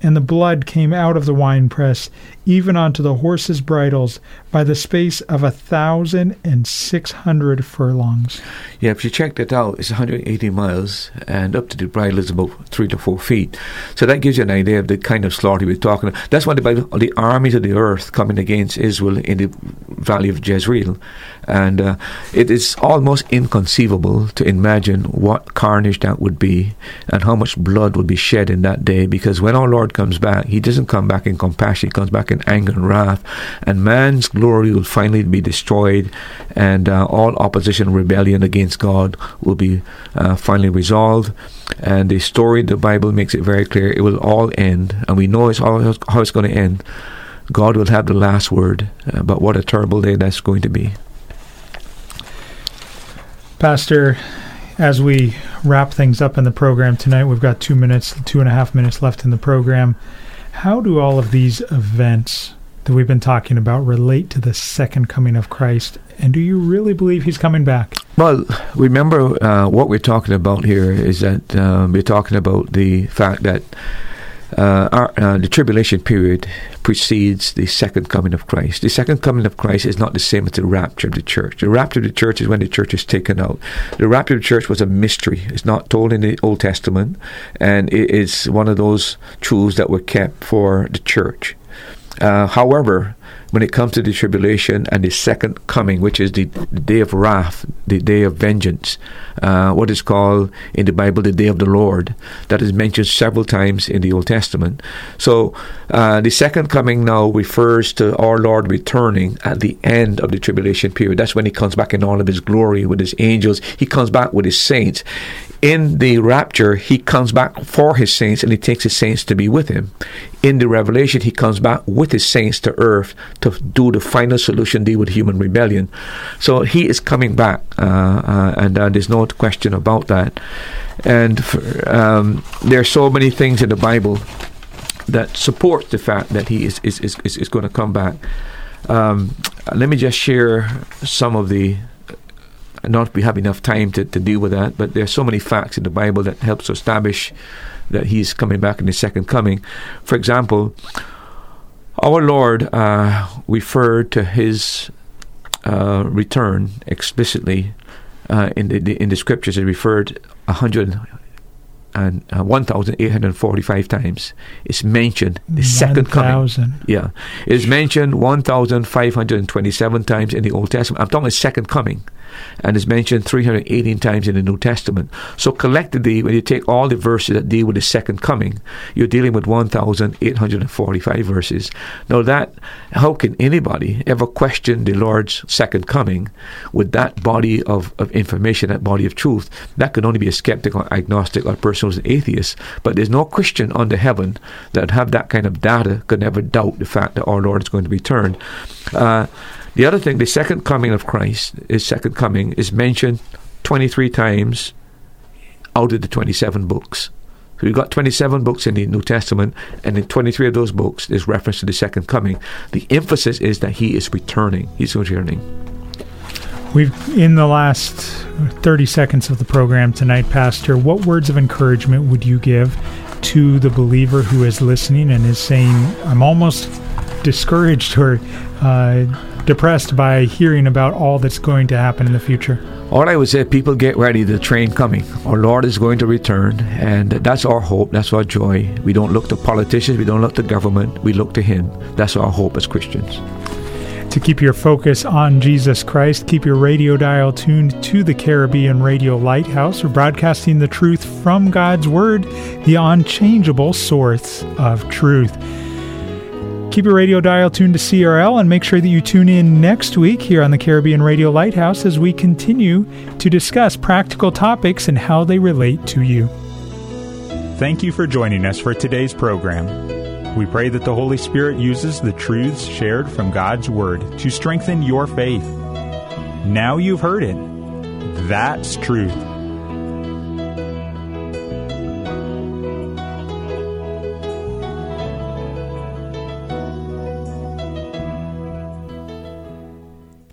and the blood came out of the winepress, even unto the horses' bridles, by the space of a thousand and six hundred furlongs. Yeah, if you check that out, it's 180 miles, and up to the bridle is about three to four feet. So that gives you an idea of the kind of slaughter we're talking about. That's why the the armies of the earth coming against Israel in the valley of Jezreel. And uh, it is almost inconceivable to imagine what carnage that would be and how much blood would be shed in that day because when our Lord comes back, He doesn't come back in compassion, He comes back in anger and wrath. And man's glory will finally be destroyed, and uh, all opposition and rebellion against God will be uh, finally resolved. And the story, the Bible makes it very clear, it will all end, and we know it's all, how it's going to end. God will have the last word, uh, but what a terrible day that's going to be. Pastor, as we wrap things up in the program tonight, we've got two minutes, two and a half minutes left in the program. How do all of these events that we've been talking about relate to the second coming of Christ? And do you really believe he's coming back? Well, remember uh, what we're talking about here is that uh, we're talking about the fact that uh, our, uh, the tribulation period precedes the second coming of Christ. The second coming of Christ is not the same as the rapture of the church. The rapture of the church is when the church is taken out. The rapture of the church was a mystery. It's not told in the Old Testament, and it is one of those truths that were kept for the church. Uh, however, when it comes to the tribulation and the second coming, which is the, the day of wrath, the day of vengeance, uh, what is called in the Bible the day of the Lord, that is mentioned several times in the Old Testament. So uh, the second coming now refers to our Lord returning at the end of the tribulation period. That's when He comes back in all of His glory with His angels. He comes back with His saints in the rapture, he comes back for his saints and he takes his saints to be with him. In the revelation, he comes back with his saints to earth to do the final solution deal with human rebellion. So he is coming back, uh, uh, and uh, there's no question about that. And for, um, there are so many things in the Bible that support the fact that he is, is, is, is, going to come back. Um, let me just share some of the not we have enough time to, to deal with that, but there are so many facts in the Bible that helps establish that He's coming back in His second coming. For example, our Lord uh, referred to His uh, return explicitly uh, in the in the scriptures. It referred a hundred and uh, 1,845 times. It's mentioned the 1, second coming. Yeah. It's mentioned 1,527 times in the Old Testament. I'm talking the second coming and is mentioned 318 times in the New Testament. So collectively, when you take all the verses that deal with the second coming, you're dealing with 1,845 verses. Now that, how can anybody ever question the Lord's second coming with that body of, of information, that body of truth? That can only be a skeptic or agnostic or person who's an atheist. But there's no Christian under heaven that have that kind of data could never doubt the fact that our Lord is going to return. Uh, the other thing, the second coming of Christ, his second coming, is mentioned 23 times out of the 27 books. So you've got 27 books in the New Testament, and in 23 of those books, there's reference to the second coming. The emphasis is that he is returning. He's returning. We've, in the last 30 seconds of the program tonight, Pastor, what words of encouragement would you give to the believer who is listening and is saying, I'm almost discouraged or uh, depressed by hearing about all that's going to happen in the future? All I would say, people get ready. The train coming. Our Lord is going to return, and that's our hope. That's our joy. We don't look to politicians. We don't look to government. We look to Him. That's our hope as Christians. To keep your focus on Jesus Christ, keep your radio dial tuned to the Caribbean Radio Lighthouse. We're broadcasting the truth from God's Word, the unchangeable source of truth. Keep your radio dial tuned to CRL and make sure that you tune in next week here on the Caribbean Radio Lighthouse as we continue to discuss practical topics and how they relate to you. Thank you for joining us for today's program. We pray that the Holy Spirit uses the truths shared from God's Word to strengthen your faith. Now you've heard it. That's truth.